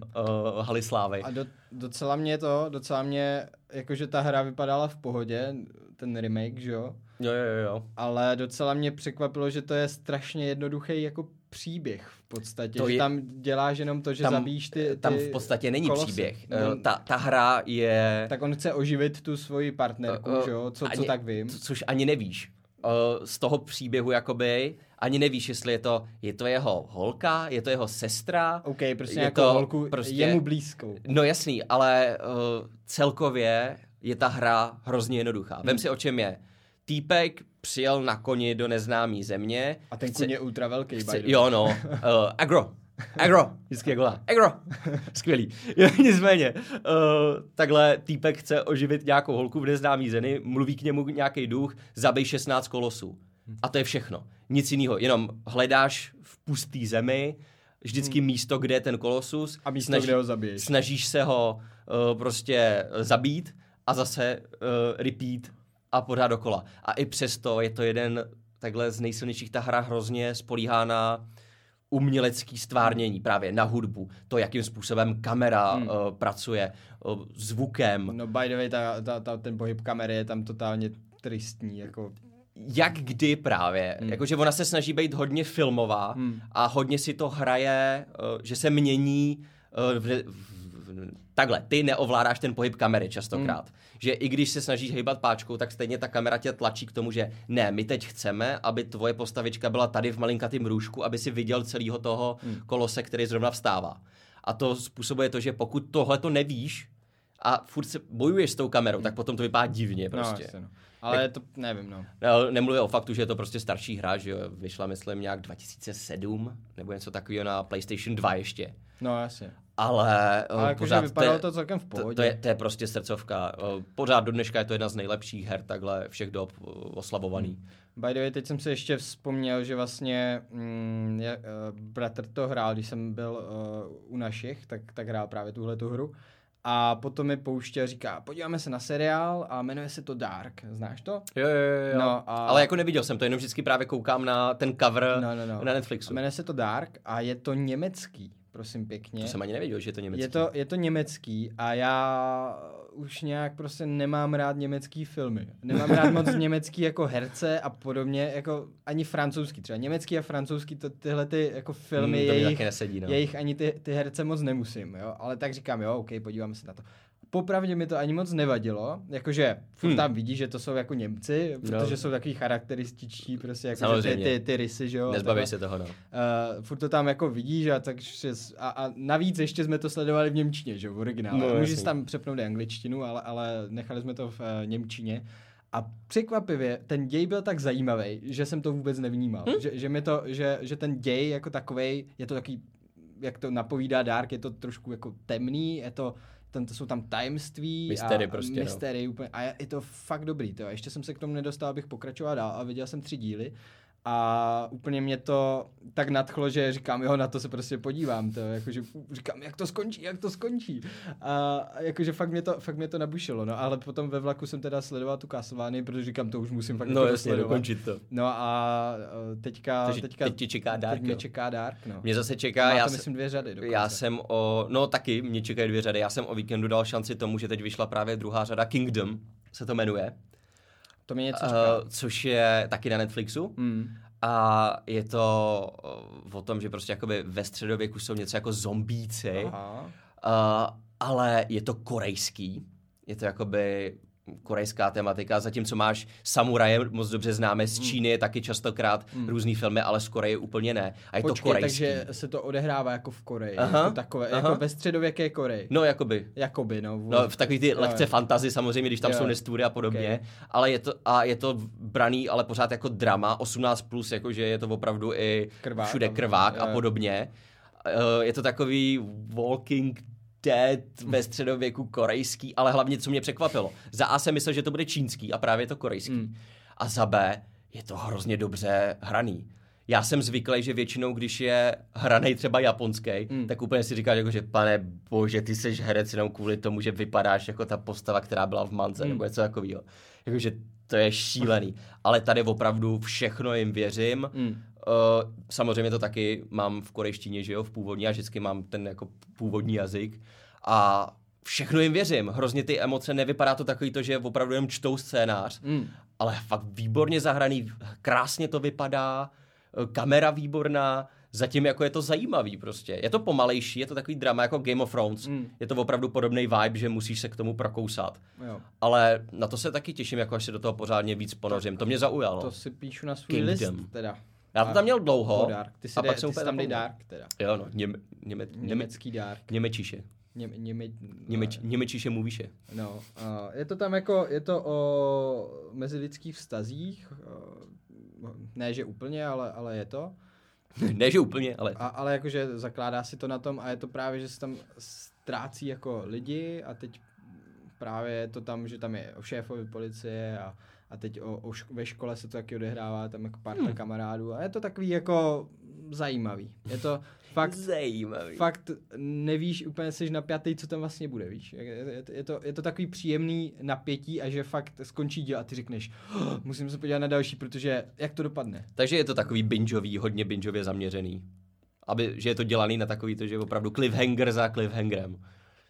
haly slávy. A do, docela mě to, docela mě, jakože ta hra vypadala v pohodě, ten remake, že jo? Jo, jo, jo. Ale docela mě překvapilo, že to je strašně jednoduchý jako příběh v podstatě. To že je- tam děláš jenom to, že Tam- zabíjíš ty, ty Tam v podstatě není kolosy. příběh. No, Eh, Ta, ta hra je... Tak on chce oživit tu svoji partnerku, Eh, eh, že jo? Co, co ani- tak vím. co- Což ani nevíš. Eh, Z toho příběhu jakoby ani nevíš, jestli je to, je to jeho holka, je to jeho sestra. OK, prostě je nějakou to holku prostě- jemu blízkou. No jasný, ale uh, celkově je ta hra hrozně jednoduchá. Hmm. Vem si o čem je. Týpek přijel na koni do neznámé země. A ten chce- kuň je ultra velký. chce, jo no, uh, agro. Agro, vždycky jak volá. Agro, skvělý. Nicméně, uh, takhle týpek chce oživit nějakou holku v neznámý zemi, mluví k němu nějaký duch, zabij 16 kolosů. A to je všechno. Nic jiného, jenom hledáš v pustý zemi, vždycky místo, kde je ten kolosus. A místo, kde ho zabiješ. Snažíš se ho uh, prostě zabít a zase uh, repeat a pořád dokola. A i přesto je to jeden takhle z nejsilnějších. Ta hra hrozně spolíhá na umělecký stvárnění, právě na hudbu, to, jakým způsobem kamera Hmm. uh, pracuje, uh, zvukem, No by the way, ta, ta, ta, ten pohyb kamery je tam totálně tristní, jako... jak kdy právě. Hmm. Jakože ona se snaží být hodně filmová Hmm. a hodně si to hraje, uh, že se mění uh, v, v, v, takhle, ty neovládáš ten pohyb kamery častokrát. Hmm. Že i když se snažíš hejbat páčkou, tak stejně ta kamera tě tlačí k tomu, že ne, my teď chceme, aby tvoje postavička byla tady v malinkatém růžku, aby si viděl celého toho Hmm. kolose, který zrovna vstává. A to způsobuje to, že pokud tohle to nevíš a furt se bojuješ s tou kamerou, tak potom to vypadá divně prostě. No, jasně, no. Ale to nevím, no. No, nemluvím o faktu, že je to prostě starší hra, že jo, vyšla myslím nějak 2007 nebo něco takového na PlayStation 2 ještě. No, jasně. Ale, Ale jakože pořád vypadalo je- to celkem v to, pohodě. to, je, to je prostě srdcovka. Eh, Pořád do dneška je to jedna z nejlepších her takhle všech dob eh, oslavovaný. By the way, teď jsem si ještě vzpomněl, že vlastně mm, je, uh, bratr to hrál, když jsem byl uh, u našich, tak, tak hrál právě tuhle tu hru. A potom mi pouštěl, říká, podíváme se na seriál a jmenuje se to Dark. Znáš to? Jo, jo, jo, jo. No a- Ale jako neviděl jsem to, jenom vždycky právě koukám na ten cover No, no, no. na Netflixu. Jmenuje se to Dark a je to německý, prosím pěkně. To jsem ani nevěděl, že je to německý. Je to, je to německý a já už nějak prostě nemám rád německý filmy. Nemám rád moc německý jako herce a podobně, jako ani francouzský. Třeba německý a francouzský, to, tyhle ty jako filmy, Hmm, jejich, nesedí, no. jejich ani ty, ty herce moc nemusím, jo. Ale tak říkám, jo, OK, podíváme se na to. Popravdě mi to ani moc nevadilo, jakože furt Hmm. tam vidí, že to jsou jako Němci, protože No. jsou takový charakterističtí, prostě jako že ty, ty, ty rysy, že jo. takhle. se toho, no. Uh, furt to tam jako vidíš a, takže, a, a navíc ještě jsme to sledovali v Němčině, že jo, v originále. No, Můžeš jasný. tam přepnout i angličtinu, ale, ale nechali jsme to v uh, Němčině. A překvapivě, ten děj byl tak zajímavý, že jsem to vůbec nevnímal. Hm? Že, že, mi to, že, že ten děj jako takovej, je to takový, jak to napovídá Dark, je to trošku jako temný, je to to jsou tam tajemství Mystery a prostě, no. mystery úplně, a je je to fakt dobrý, to. Ještě jsem se k tomu nedostal, abych pokračoval dál a viděl jsem tři díly a úplně mě to tak nadchlo, že říkám, jo, na to se prostě podívám, to, jakože říkám, jak to skončí, jak to skončí. A jakože fakt mě to, fakt mě to nabušilo, no, ale potom ve vlaku jsem teda sledoval tu Castlevanii, protože říkám, to už musím fakt No jako jasně, dokončit to. No a eh, teďka, Takže teďka teď čeká Dark, teď mě čeká Dark, no. Mě zase čeká, Má já, to, se, myslím, dvě řady dokonce. já jsem o, no taky, mě čekají dvě řady, já jsem o víkendu dal šanci tomu, že teď vyšla právě druhá řada Kingdom, se to jmenuje, To mi něco říká. uh, což je taky na Netflixu. Mm. A je to uh, o tom, že prostě jakoby ve středověku jsou něco jako zombíci, Aha. uh, ale je to korejský. Je to jakoby korejská tematika, zatímco máš samuraje, moc dobře známe Hmm. z Číny, je taky častokrát mm. různý filmy, ale z Koreje úplně ne. A je to Počkej, korejský. takže se to odehrává jako v Koreji. Aha, Jako takové, aha. jako ve středověké Koreji. No, jakoby. Jakoby, no. v- No, v takový ty Jo, lehce jo. fantazy samozřejmě, když tam Jo. jsou nestvůry a podobně, Ok. ale je to, a je to braný, ale pořád jako drama, 18+, plus, jakože je to opravdu i Krvák všude krvák jo, a podobně. Eh, Je to takový Walking Dead ve středověku korejský, ale hlavně, co mě překvapilo. Za A jsem myslel, že to bude čínský a právě je to korejský. Mm. A za B je to hrozně dobře hraný. Já jsem zvyklý, že většinou, když je hraný třeba japonský, Mm. tak úplně si říkáš, jako, že pane bože, ty jsi herec jenom kvůli tomu, že vypadáš jako ta postava, která byla v Mance, Mm. nebo něco takového. Jakože to je šílený. Ale tady opravdu všechno jim věřím. Mm. Uh, samozřejmě to taky mám v korejštině, že jo, v původní, já vždycky mám ten jako původní jazyk a všechno jim věřím. Hrozně ty emoce, nevypadá to takový to, že opravdu jenom čtou scénář, Mm. ale fakt výborně zahraný, krásně to vypadá, eh, kamera výborná, zatím jako je to zajímavý prostě. Je to pomalejší, je to takový drama jako Game of Thrones. Mm. Je to opravdu podobný vibe, že musíš se k tomu prokousat. Jo. Ale na to se taky těším, jako až se do toho pořádně víc ponořím. To mě zaujalo. To si píšu na svůj Kingdom. list, teda. Já to tam měl dlouho. Dark. Ty si, a pak jsem úplně tam dej. Dark, teda. Jo, no, něme, něme, něme, Německý Dark. němečiše. Něme, něme, Němeč, němečiše mluvíše. No, uh, je to tam jako, je to o mezilidských vztazích, uh, ne že úplně, ale, ale je to. ne, že úplně, ale A, ale jakože zakládá si to na tom a je to právě, že se tam ztrácí jako lidi a teď právě je to tam, že tam je o šéfovi policie a, a teď o, o šk- ve škole se to taky odehrává, tam jako pár hmm. kamarádů a je to takový jako zajímavý. Je to fakt, zajímavý. fakt nevíš, úplně jsi napjatý, co tam vlastně bude, víš. Je, je, je, to, je to takový příjemný napětí a že fakt skončí díl a ty řekneš, oh, musím se podívat na další, protože jak to dopadne. Takže je to takový bingeový, hodně bingeově zaměřený. Aby, že je to dělaný na takový to, že je opravdu cliffhanger za cliffhangerem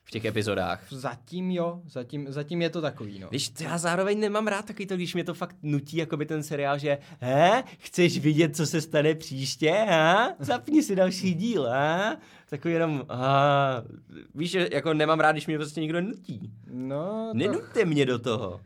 v těch epizodách. Zatím jo, zatím, zatím je to takový, no. Víš, já zároveň nemám rád takový to, když mě to fakt nutí, jako by ten seriál, že he, chceš vidět, co se stane příště, ha? Zapni si další díl, ha? Takový jenom, ha? Víš, jako nemám rád, když mě prostě někdo nutí. No, to, Nenuďte mě do toho.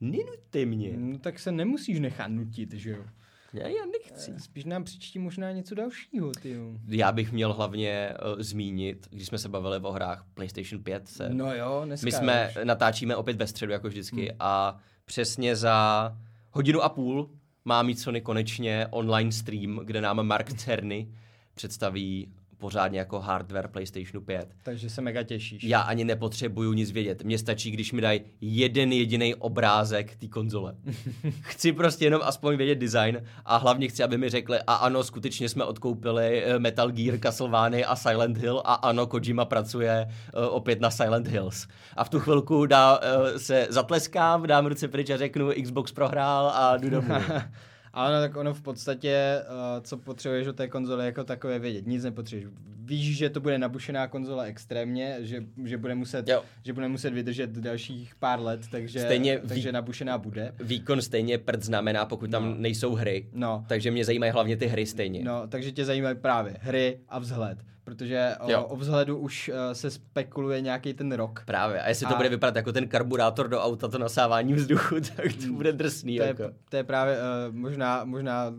Nenuďte mě. no tak se nemusíš nechat nutit, že jo. Já, já nechci. Spíš nám přičtí možná něco dalšího, ty. Já bych měl hlavně uh, zmínit, když jsme se bavili o hrách PlayStation 5. Se. No jo, dneska My jsme už. natáčíme opět ve středu, jako vždycky, hmm. a přesně za hodinu a půl má mít Sony konečně online stream, kde nám Mark Cerny představí pořádně jako hardware PlayStationu 5. Takže se mega těšíš. Já ani nepotřebuju nic vědět. Mně stačí, když mi dají jeden jediný obrázek té konzole. chci prostě jenom aspoň vědět design a hlavně chci, aby mi řekli, a ano, skutečně jsme odkoupili eh, Metal Gear, Castlevania a Silent Hill a ano, Kojima pracuje uh, opět na Silent Hills. A v tu chvilku dá, uh, se zatleskám, dám ruce pryč a řeknu, Xbox prohrál a jdu domů. Ale no, tak ono v podstatě, uh, co potřebuješ od té konzole jako takové vědět, nic nepotřebuješ. Víš, že to bude nabušená konzole extrémně, že, že, bude muset, Jo. že bude muset vydržet dalších pár let, takže, Stejně takže nabušená bude. Výkon stejně prd znamená, pokud tam No. nejsou hry. No, Takže mě zajímají hlavně ty hry stejně. no, takže tě zajímají právě hry a vzhled, protože Jo. o, o vzhledu už uh, se spekuluje nějaký ten rok. Právě. A jestli to A- bude vypadat jako ten karburátor do auta, to nasávání vzduchu, tak to bude drsný. To je, jako. to je právě uh, možná, možná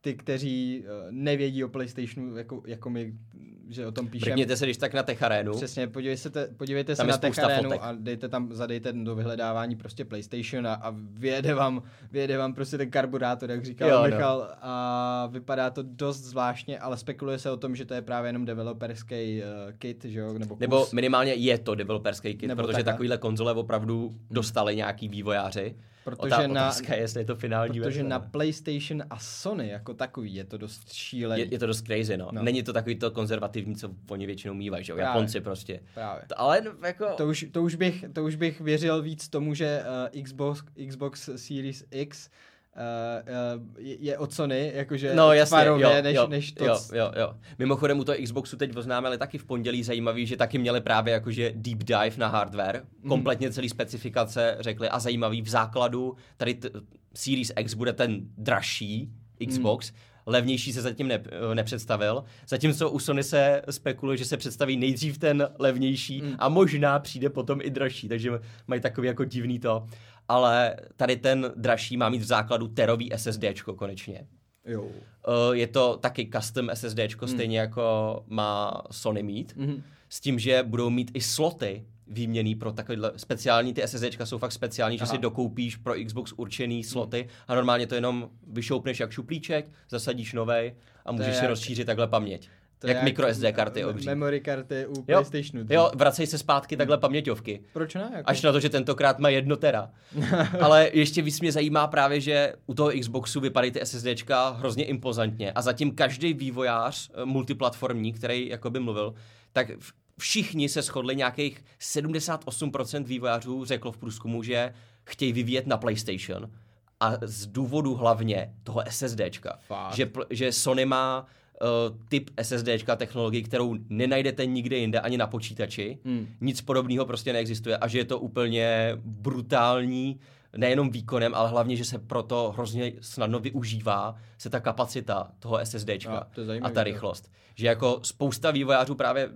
ty, kteří uh, nevědí o PlayStationu jako, jako my, že o tom píšeme. Mrkněte se když tak na Tech Arenu. Přesně, podívejte se, podívejte Tam se na Tech spousta Arenu fotek. a dejte tam, zadejte do vyhledávání prostě PlayStation a, a vyjede, vám, vyjede vám prostě ten karburátor, jak říkal Jo, no. Michal a vypadá to dost zvláštně, ale spekuluje se o tom, že to je právě jenom developerský uh, kit, že jo, nebo, Nebo minimálně je to developerský kit, Nebo protože takhle. takovýhle konzole opravdu dostali nějaký vývojáři. Protože Otá- na- otázka je, jestli je to finální Protože verze. na PlayStation a Sony jako takový je to dost šílený. je, je, to dost crazy, no. No. Není to takový to konzervativní, co oni většinou mývají, že jo? Japonci prostě. Právě. To, ale jako... To už, to, už bych, to už bych věřil víc tomu, že uh, Xbox, Xbox Series X uh, je, je od Sony, jakože No jasně, tvarově, jo, než, jo, než to, jo, jo, jo. Mimochodem u toho Xboxu teď oznámili taky v pondělí zajímavý, že taky měli právě jakože deep dive na hardware, Mhm. kompletně celý specifikace řekli a zajímavý v základu, tady t- Series X bude ten dražší Xbox, levnější se zatím ne, nepředstavil, zatímco u Sony se spekuluje, že se představí nejdřív ten levnější Mm. a možná přijde potom i dražší, takže mají takový jako divný to. Ale tady ten dražší má mít v základu terový SSDčko konečně. Jo. Uh, je to taky custom SSDčko, Hmm. stejně jako má Sony mít, Mhm. s tím, že budou mít i sloty výměný pro takovýhle speciální, ty SSDčka jsou fakt speciální, že Aha. si dokoupíš pro Xbox určený sloty a normálně to jenom vyšoupneš jak šuplíček, zasadíš novej a můžeš si rozšířit takhle paměť. To jak micro SD karty obří. Memory karty u Jo, PlayStationu. jo, vracej se zpátky takhle paměťovky. Proč ne? Jako? Až na to, že tentokrát má jedno tera. Ale ještě víc mě zajímá právě, že u toho Xboxu vypadají ty SSDčka hrozně impozantně a zatím každý vývojář eh, multiplatformní, který jakoby mluvil, tak všichni se shodli, nějakých 78% vývojářů řeklo v průzkumu, že chtějí vyvíjet na PlayStation a z důvodu hlavně toho SSDčka. Fakt? Že, že Sony má typ SSDčka technologii, kterou nenajdete nikde jinde, ani na počítači. Hmm. Nic podobného prostě neexistuje a že je to úplně brutální, nejenom výkonem, ale hlavně, že se proto hrozně snadno využívá se ta kapacita toho SSDčka A, to a ta rychlost. Že jako spousta vývojářů právě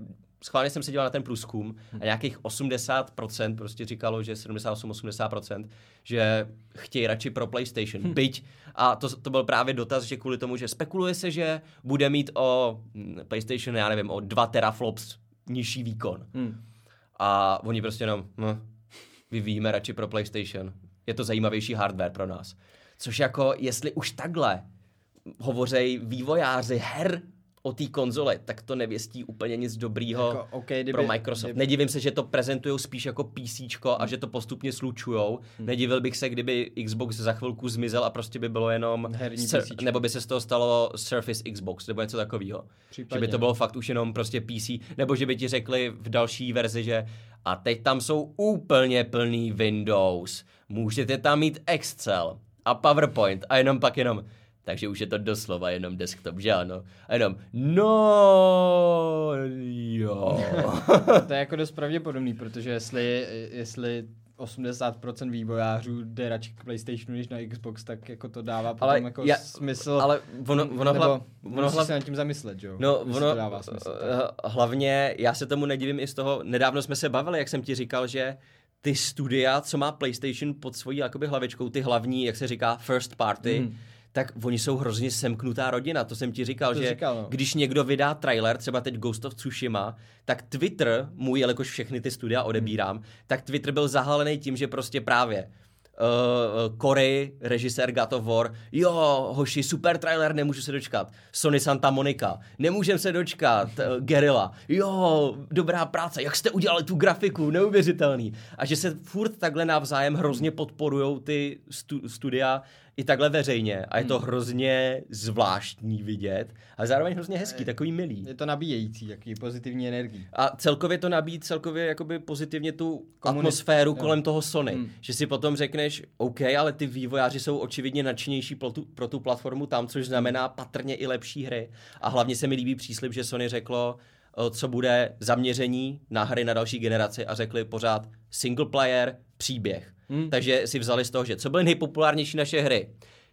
schválně jsem se díval na ten průzkum a nějakých 80% prostě říkalo, že 78-80%, že chtějí radši pro PlayStation. Hm. Byť, a to, to byl právě dotaz, že kvůli tomu, že spekuluje se, že bude mít o hm, PlayStation, já nevím, o 2 teraflops nižší výkon. Hmm. A oni prostě jenom, no, vyvíjíme radši pro PlayStation. Je to zajímavější hardware pro nás. Což jako, jestli už takhle hovořejí vývojáři her o té konzole, tak to nevěstí úplně nic dobrýho Jako, okay, kdyby, pro Microsoft. Kdyby, Nedivím se, že to prezentují spíš jako PC a že to postupně slučujou. Hmm. Nedivil bych se, kdyby Xbox za chvilku zmizel a prostě by bylo jenom... Herní Sur- PCčko. nebo by se z toho stalo Surface Xbox, nebo něco takového. Že by to bylo fakt už jenom prostě PC, nebo že by ti řekli v další verzi, že a teď tam jsou úplně plný Windows, můžete tam mít Excel a PowerPoint a jenom pak jenom, takže už je to doslova jenom desktop, že ano? A jenom, no, jo. to je jako dost pravděpodobný, protože jestli, jestli 80% vývojářů jde radši k PlayStationu než na Xbox, tak jako to dává potom Ale jako já- smysl. Ale ono, ono, nebo hla, ono hla, se nad tím zamyslet, jo? No, ono, to dává smysl. tak. eh, hlavně, já se tomu nedivím i z toho, nedávno jsme se bavili, jak jsem ti říkal, že ty studia, co má PlayStation pod svojí jakoby hlavičkou, ty hlavní, jak se říká, first party, Mhm. Tak oni jsou hrozně semknutá rodina, to jsem ti říkal, To že říkal, no. když někdo vydá trailer, třeba teď Ghost of Tsushima, tak Twitter, můj, jelikož všechny ty studia odebírám, tak Twitter byl zahalený tím, že prostě právě uh, Corey, režisér God of War, jo, hoši, super trailer, nemůžu se dočkat. Sony Santa Monica, nemůžem se dočkat. Uh, Guerrilla, jo, dobrá práce, jak jste udělali tu grafiku, neuvěřitelný. A že se furt takhle navzájem hrozně podporujou ty stu- studia i takhle veřejně. A je to hrozně zvláštní vidět, ale zároveň hrozně hezký, takový milý. Je to nabíjející, jaký pozitivní energii. A celkově to nabít celkově jakoby pozitivně tu Komunit- atmosféru jo. kolem toho Sony. Hmm. Že si potom řekneš, OK, ale ty vývojáři jsou očividně nadšenější pro tu, pro tu platformu tam, což znamená patrně i lepší hry. A hlavně se mi líbí příslip, že Sony řeklo, o, co bude zaměření na hry na další generaci a řekli pořád single player, příběh. Hmm. Takže si vzali z toho, že co byly nejpopulárnější naše hry?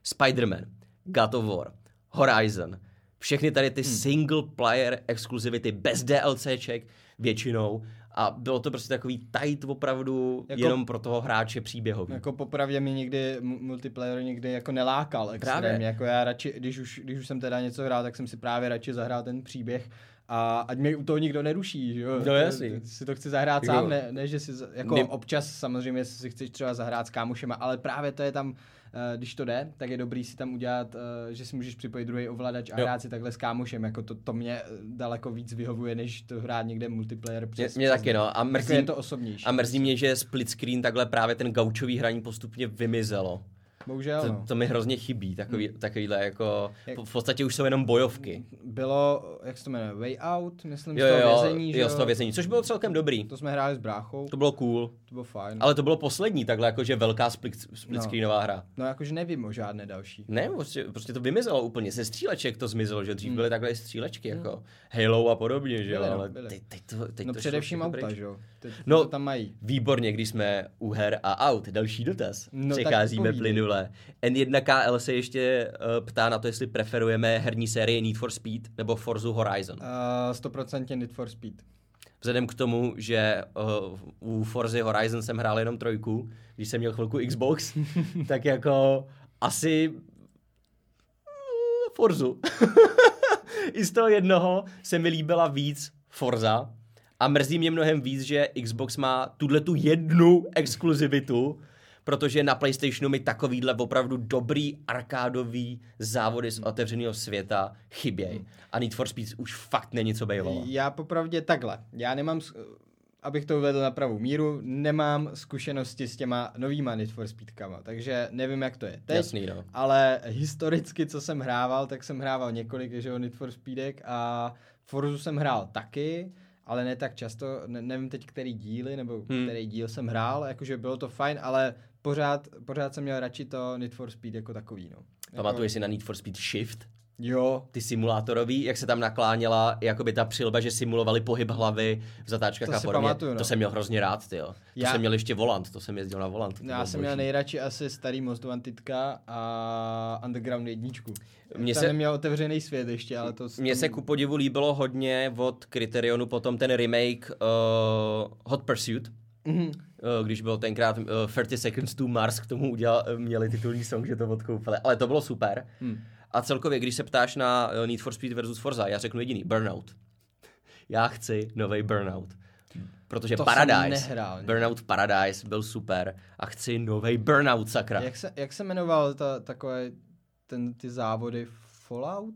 Spider-Man, God of War, Horizon, všechny tady ty single player exkluzivity bez DLCček většinou a bylo to prostě takový tight opravdu Jako- jenom pro toho hráče příběhový. Jako popravdě mi nikdy mu- multiplayer nikdy jako nelákal extrémně. Právě. Jako já radši, když už, když už jsem teda něco hrál, tak jsem si právě radši zahrál ten příběh A ať mě u toho nikdo neruší, že jo? No jasný. Si to chci zahrát sám, ne, ne, že si, jako Ne- občas samozřejmě si chceš třeba zahrát s kámošema, ale právě to je tam, eh, když to jde, tak je dobrý si tam udělat, eh, že si můžeš připojit druhý ovladač a Jo. hrát si takhle s kámošem, jako to, to mě eh, daleko víc vyhovuje, než to hrát někde multiplayer Mě, přes mě přes taky, no. A mrzí, je to osobnější. a mrzí mě, že split screen takhle právě ten gaučový hraní postupně vymizelo. Bohužel, To, no. to mi hrozně chybí, takový, takovýhle jako, Jak- v podstatě už jsou jenom bojovky. Bylo, jak se to jmenuje, Way Out, myslím, Jo, z toho jo, vězení, že jo, z toho vězení, což bylo celkem dobrý. To jsme hráli s bráchou, To bylo cool. to bylo fajn. Ale to bylo poslední takhle jakože velká split, split No. screenová hra. No jakože nevím o žádné další. Ne, prostě, prostě to vymizelo úplně. Ze stříleček to zmizelo, že dřív Hmm. byly takhle i střílečky, jako Halo a podobně, že jo, no, ale byly. teď, teď to, teď no to především auta, že jo? Teď No, no, tam mají. Výborně, když jsme u her a aut. Další dotaz. No, Přecházíme povídej. Plynule. N1KL se ještě uh, ptá na to, jestli preferujeme herní série Need for Speed nebo Forza Horizon. Uh, 100% Need for Speed. Vzhledem k tomu, že uh, u Forza Horizon jsem hrál jenom trojku, když jsem měl chvilku Xbox, tak jako asi uh, Forzu. I z toho jednoho se mi líbila víc Forza a mrzí mě mnohem víc, že Xbox má tuhle tu jednu exkluzivitu, protože na PlayStationu mi takovýhle opravdu dobrý arkádový závody z otevřeného světa chybějí. A Need for Speed už fakt není co bejvalo. Já popravdě takhle. Já nemám, abych to uvedl na pravou míru, nemám zkušenosti s těma novýma Need for Speedkama, takže nevím, jak to je teď. Jasný, no. Ale historicky, co jsem hrával, tak jsem hrával několik že jo, Need for Speedek a Forzu jsem hrál taky, ale ne tak často, ne, nevím teď, který díly, nebo hmm. který díl jsem hrál, jakože bylo to fajn, ale pořád, pořád jsem měl radši to Need for Speed jako takový, no. Pamatuješ si na Need for Speed Shift? Jo, Ty simulátorový, jak se tam nakláněla jakoby ta přilba, že simulovali pohyb hlavy v zatáčkách To a podobně. pamatuju, no. To jsem měl hrozně rád, ty jo. To Já- jsem měl ještě volant, to jsem jezdil na volant. to já jsem měl boží. nejradši asi starý Most Wanteďka a Underground jedničku. Mně se- se... neměl otevřený svět ještě, ale to... Mně se ku podivu líbilo hodně od Criterionu potom ten remake uh, Hot Pursuit, Mhm. uh, když byl tenkrát uh, 30 Seconds to Mars, k tomu udělal, uh, měli titulní song, že to odkoupili. Ale to bylo super. Hmm. A celkově, když se ptáš na Need for Speed versus Forza, já řeknu jediný, Burnout. Já chci nový Burnout. Protože To jsem Paradise, nehrál. Burnout Paradise byl super a chci nový Burnout, sakra. Jak se, jak se jmenoval ta, takové ten, ty závody Fallout?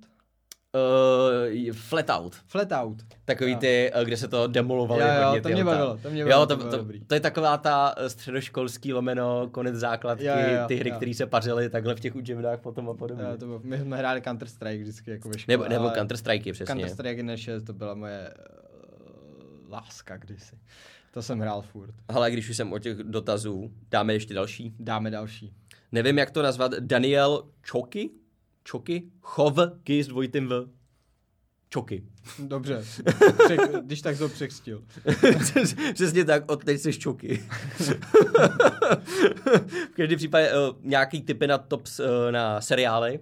Uh, flat Out. Flatout. Takový Jo. ty, eh, kde se to demolovali Jo, jo, hodně to mě bavilo, to mě bavilo, jo, to to, bylo to, to, je taková ta eh, středoškolský lomeno, konec základky, Jo, jo, jo, ty hry, které se pařily takhle v těch učebnách potom a podobně. Jo, to bylo, my jsme hráli Counter Strike vždycky jako ve škole. nebo nebo ale Counter Strike, přesně. Counter Strike 1.6 to byla moje uh, láska kdysi. To jsem hrál furt. Ale když už jsem o těch dotazů, dáme ještě další. Dáme další. Nevím, jak to nazvat. Daniel Čoky? Čoky? Chov, ky s dvojitým v. Čoky. Dobře. Přek, když tak to překřtil. Přesně tak, od teď jsi čoky. v každém případě uh, nějaký typy na tops uh, na seriály.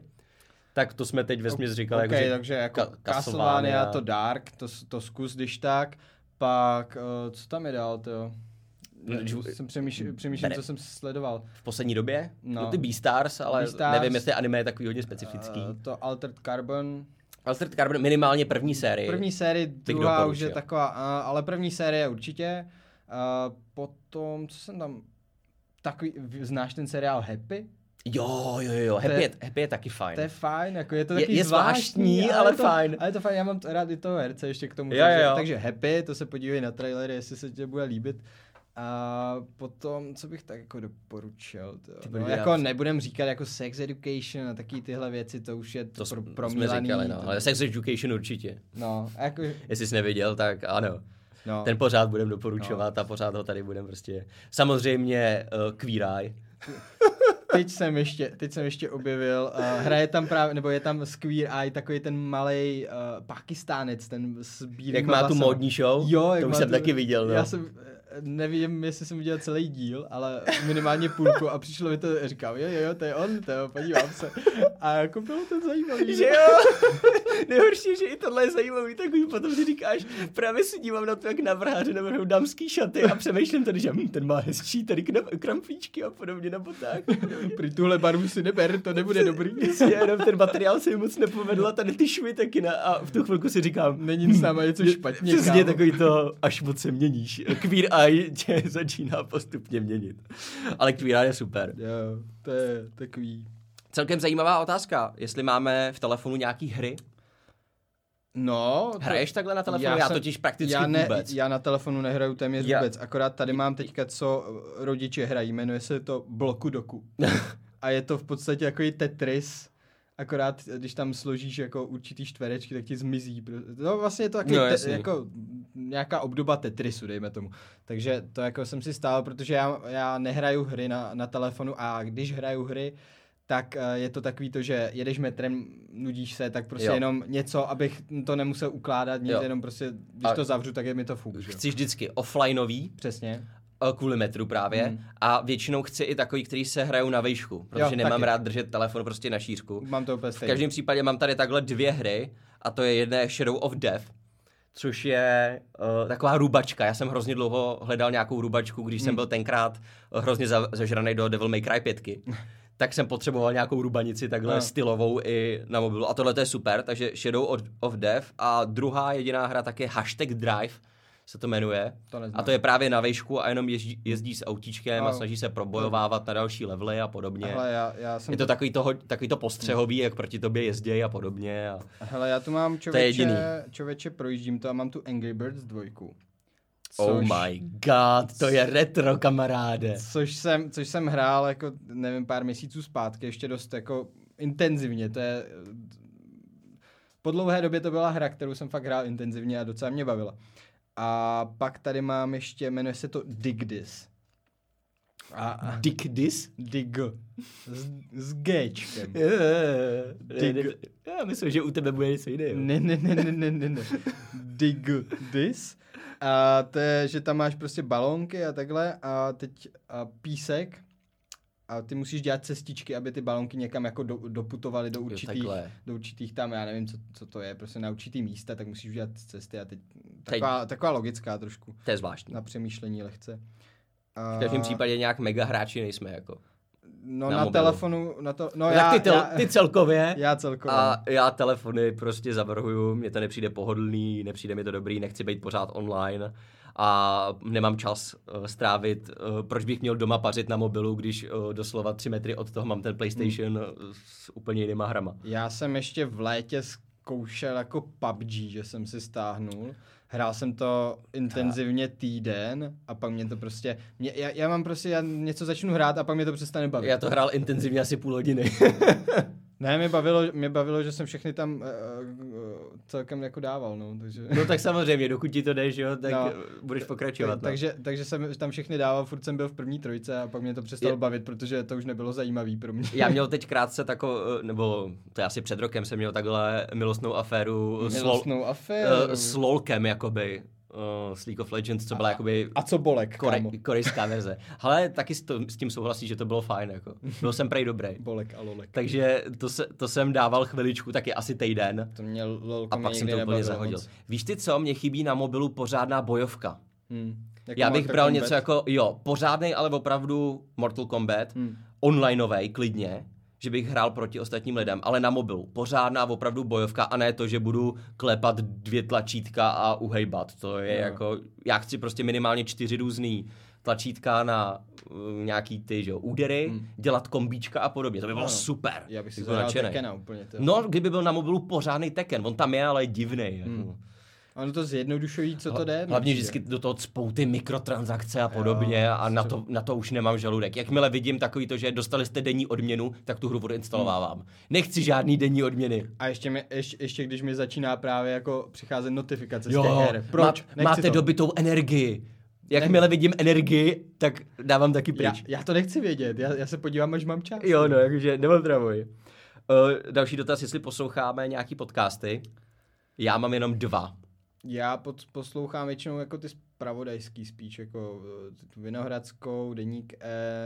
Tak to jsme teď ve říkali. okay, jako, že takže jako Ka- Castlevania, to Dark, to, to zkus, když tak. Pak, uh, co tam je dál, to Když- jsem přemýšlel, přemýšlel Bere- co jsem sledoval. v poslední době? No, No. no ty Beastars, ale Beastars. nevím, jestli anime je takový hodně specifický. Uh, to Altered Carbon. Altered Carbon minimálně první série. První série, druhá už je taková, uh, ale první série určitě. Uh, potom, co jsem tam, takový, znáš ten seriál Happy? Jo, jo, jo, Happy, To je- je, Happy je taky fajn. To je fajn, jako je to Je- takový je zvláštní, ale je to, fajn. Ale je to fajn, já mám rád i toho herce ještě k tomu. Jo, takže, jo, takže Happy, to se podívej na trailery, jestli se ti bude líbit. A potom, co bych tak jako doporučil, to, no, jako já- nebudem říkat jako sex education a taky tyhle věci, to už je to pro, jsme promílaný. říkali, no. to- Ale Sex Education určitě. No, jako, Jestli jsi neviděl, tak ano. no. Ten pořád budem doporučovat a pořád ho tady budem prostě. Samozřejmě uh, Queer Eye. teď jsem ještě, teď jsem ještě objevil, uh, hraje tam právě, nebo je tam Queer Eye takový ten malý uh, pakistánec, ten s bílýma Jak má tu vlasama. módní show? Jo, jak to už jsem tu- taky viděl, no. Já jsem, nevím, jestli jsem viděl celý díl, ale minimálně půlku a přišlo mi to, říkám, jo, jo, jo, to je on, to jo, podívám se. A jako bylo to zajímavé. Že jo? Nejhorší, že i tohle je zajímavý, tak potom si říkáš, právě si dívám na to, jak navrháře navrhou dámský šaty a přemýšlím tady, že hm, ten má hezčí tady kramflíčky a podobně na botách. Prý tuhle barvu si neber, to nebude dobrý. Přesně, jenom ten materiál se mi moc nepovedl a tady ty švy taky na, a v tu chvilku si říkám, Není s náma něco špatně, Přesně takový to, až moc se měníš. Queer Eye tě začíná postupně měnit. Ale Eye je super. Jo, to je takový... Celkem zajímavá otázka, jestli máme v telefonu nějaký hry. No, to- Hraješ takhle na telefonu? Já, jsem- totiž prakticky já ne, vůbec. Já na telefonu nehraju téměř Já- vůbec, akorát tady mám teďka, co rodiče hrají, jmenuje se to Bloku Doku. A je to v podstatě jako Tetris, akorát když tam složíš jako určitý čtverečky, tak ti zmizí. No vlastně je to taky No, te, jako nějaká obdoba Tetrisu, dejme tomu. Takže to jako jsem si stál, protože já, já nehraju hry na, na telefonu a když hraju hry, tak eh, je to takový to, že jedeš metrem, nudíš se, tak prostě Jo. jenom něco, abych to nemusel ukládat, nic, Jo. jenom prostě, když A- to zavřu, tak je mi to fuk. Chci vždycky offlineový, Přesně. Eh, kvůli metru právě, Hmm. a většinou chci i takový, který se hrajou na vejšku, protože Jo, nemám taky. rád držet telefon prostě na šířku. Mám to úplně V každém případě mám tady takhle dvě hry a to je jedna je Shadow of Death, což je uh, taková rubačka. Já jsem hrozně dlouho hledal nějakou rubačku, když Hmm. jsem byl tenkrát hrozně za, zažraný do Devil May Cry 5. tak jsem potřeboval nějakou rubanici takhle No. stylovou i na mobilu. A tohle to je super, takže Shadow of, of Death. A druhá jediná hra tak je Hashtag Drive, se to jmenuje. To neznám. A to je právě na vejšku a jenom jezdí, jezdí s autíčkem a No. snaží se probojovávat na další levely a podobně. Hele, já, já jsem Je to takový to, takový to postřehový, jak proti tobě jezdějí a podobně. A... Hele, já tu mám To je jediný. čověče projíždím to a mám tu Angry Birds dvojku. Oh my god, to je retro, kamaráde. Což jsem, což jsem hrál jako, nevím, pár měsíců zpátky, ještě dost jako intenzivně, to je... Po dlouhé době to byla hra, kterou jsem fakt hrál intenzivně a docela mě bavila. A pak tady mám ještě, jmenuje se to Dig This. A, a Dick Dis? Dig. S, s Gčkem. Dig. Já myslím, že u tebe bude něco jiného. Ne, ne, ne, ne, ne, ne, ne. Dig this. A to je, že tam máš prostě balónky a takhle a teď a písek a ty musíš dělat cestičky, aby ty balónky někam jako do, doputovaly do určitých, do určitých tam, já nevím, co, co to je, prostě na určitý místa, tak musíš udělat cesty a teď taková, taková logická trošku To je zvláštní. na přemýšlení lehce. A, V každém případě nějak mega hráči nejsme jako. No na na, mobilu. telefonu, na to, no No, já, tak ty, tel, já, ty celkově. já celkově. A já telefony prostě zavrhuju, mně to nepřijde pohodlný, nepřijde mi to dobrý, nechci být pořád online a nemám čas uh, strávit, uh, proč bych měl doma pařit na mobilu, když uh, doslova tři metry od toho mám ten PlayStation hmm. s úplně jinýma hrama. Já jsem ještě v létě zkoušel jako PUBG, že jsem si stáhnul. Hrál jsem to intenzivně týden a pak mě to prostě, mě, já, já mám prostě, já něco začnu hrát a pak mě to přestane bavit. Já to hrál intenzivně asi půl hodiny. Ne, mě bavilo, mě bavilo, že jsem všechny tam uh, uh, celkem jako dával, no, takže... no tak samozřejmě, dokud ti to jde, že jo, tak No. no. budeš pokračovat. Tak, no. takže, takže jsem tam všechny dával, furt jsem byl v první trojce a pak mě to přestalo Je- bavit, protože to už nebylo zajímavý pro mě. Já měl teď krátce takovou, nebo to je asi před rokem jsem měl takhle milostnou aféru s, lol, Milostnou aféru. uh, s lolkem, jakoby, uh, s League of Legends, co byla jakoby A co bolek, kore, korejská verze. Ale taky s, to, s tím souhlasí, že to bylo fajn, jako. Byl jsem prej dobrý. Bolek a lolek. Takže to, se, to jsem dával chviličku, taky asi týden. To mě lolko A pak jsem to úplně zahodil. moc. Víš ty co, mě chybí na mobilu pořádná bojovka. Hmm. Jako Já bych Mortal bral Kombat. něco jako, jo, pořádný, ale opravdu Mortal Kombat, Hmm. onlineový, klidně, že bych hrál proti ostatním lidem, ale na mobilu. Pořádná opravdu bojovka a ne to, že budu klepat dvě tlačítka a uhejbat. To je Jo. jako, já chci prostě minimálně čtyři různý tlačítka na uh, nějaký ty, že jo, údery, Hmm. dělat kombíčka a podobně. To by bylo Ano. super. Já bych si zahrál nadšenej. Tekena úplně. To. No, kdyby byl na mobilu pořádný Tekken, on tam je, ale je divný. Hmm. Jako. Ono to zjednodušují, co to jde. Hlavně mi vždycky do toho cpou ty mikrotransakce a podobně Jo, a na to, na to už nemám žaludek. Jakmile vidím takový to, že dostali jste denní odměnu, tak tu hru odinstalovávám. Nechci žádný denní odměny. A ještě, mi, ještě, ještě, když mi začíná právě jako přicházet notifikace z Jo, těch her. Proč? Má, máte to. dobitou energii. Jakmile vidím energii, tak dávám taky Já, pryč. já to nechci vědět, já, já se podívám, až mám čas. Jo, no, jakože neotravoj. Uh, další dotaz, jestli posloucháme nějaký podcasty. Já mám jenom dva. Já pod, poslouchám většinou jako ty spravodajský spíš, jako eh, Vinohradskou, Deník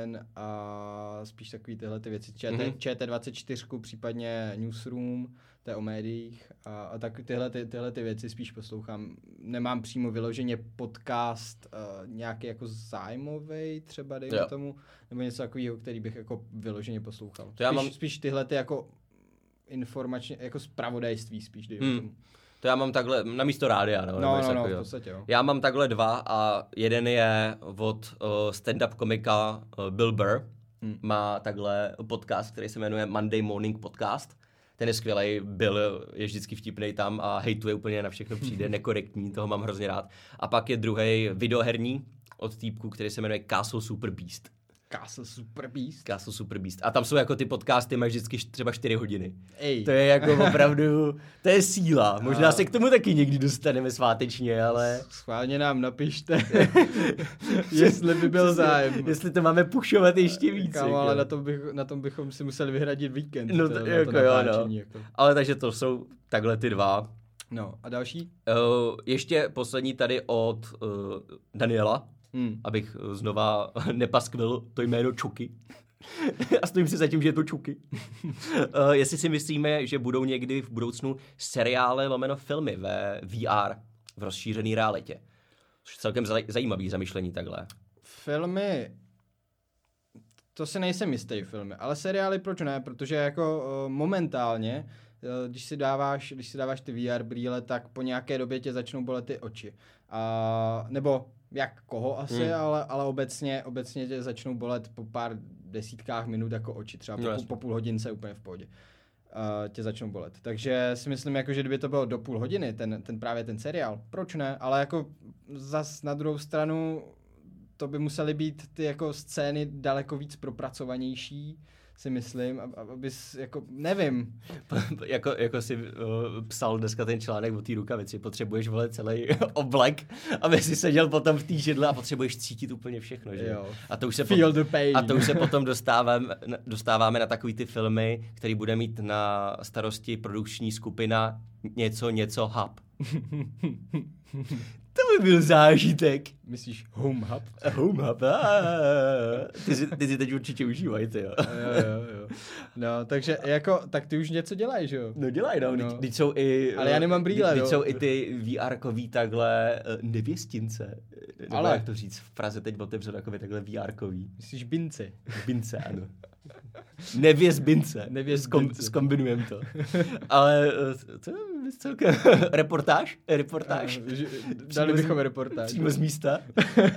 N a spíš takový tyhle ty věci. ČT, Mhm. ČT24, případně Newsroom, to je o médiích a, a tak tyhle, ty, tyhle ty věci spíš poslouchám. Nemám přímo vyloženě podcast uh, nějaký jako zájmový třeba, dejme Jo. tomu, nebo něco takového, který bych jako vyloženě poslouchal. To já spíš, mám- spíš tyhle ty jako informačně, jako spravodajství spíš, dejme Hmm. tomu. To já mám takhle, na místo rádia, no, nebo No, no, no, v podstatě jo. Já mám takhle dva a jeden je od uh, stand-up komika uh, Bill Burr. Hmm. Má takhle podcast, který se jmenuje Monday Morning Podcast. Ten je skvělý, Bill je vždycky vtipný tam a hejtuje úplně na všechno přijde, nekorektní, toho mám hrozně rád. A pak je druhý videoherní od týpku, který se jmenuje Castle Super Beast. Castle Super Beast. Castle Super Beast. A tam jsou jako ty podcasty, mají vždycky třeba 4 hodiny. Ej, To je jako opravdu, to je síla. Možná A- se k tomu taky někdy dostaneme svátečně, ale... schválně nám napište, jestli by byl zájem. Jestli to máme pušovat ještě víc. Kámo, jako. ale na tom, bych, na tom bychom si museli vyhradit víkend. No to- to- na to jako jo, no. Jako. ale takže to jsou takhle ty dva. no, a další? Uh, ještě poslední tady od uh, Daniela, Hmm. abych uh, znova nepaskvil to jméno Čuky. A stojím si za tím, že je to Čuky. uh, jestli si myslíme, že budou někdy v budoucnu seriály lomeno filmy ve VR, v rozšířené realitě. Což je celkem zaj- zajímavý zamyšlení takhle. Filmy, to si nejsem jistý filmy, ale seriály proč ne, protože jako uh, momentálně, uh, když si dáváš, když si dáváš ty VR brýle, tak po nějaké době tě začnou bolet ty oči. A, nebo jak koho asi, Hmm. ale, ale obecně, obecně tě začnou bolet po pár desítkách minut jako oči, třeba No, po, jasně. po půl hodince úplně v pohodě. Uh, tě začnou bolet. Takže si myslím, jako, že kdyby to bylo do půl hodiny, ten, ten právě ten seriál, proč ne? Ale jako zas na druhou stranu to by musely být ty jako scény daleko víc propracovanější, si myslím, ab- ab- abys, jako, nevím. jako, jako si uh, psal dneska ten článek o té rukavici, potřebuješ vole celý oblek, aby si seděl potom v té židle a potřebuješ cítit úplně všechno, že? Jo. A to už se Feel potom, the pain. a to už se potom dostáváme, dostáváme na takový ty filmy, který bude mít na starosti produkční skupina něco, něco hub. to by byl zážitek. Myslíš home hub? Home hub. ah. Ty si, ty si teď určitě užívají, ty jo. jo, jo, jo. No, takže jako, tak ty už něco děláš, jo? No dělají, no. No. Teď jsou i... Ale já nemám brýle, Teď no. jsou i ty VR-kový takhle eh, nevěstince. Nebo Ale- jak to říct, v Praze teď otevřel takové takhle VR-kový. Myslíš binci? Bince, ano. Nevěz bince. Nevěz Skom, bince. Zkombinujem to. Ale eh, to je celkem... Reportáž? Reportáž? A, že- Přímo Dali z- bychom reportáž. Přímo z místa.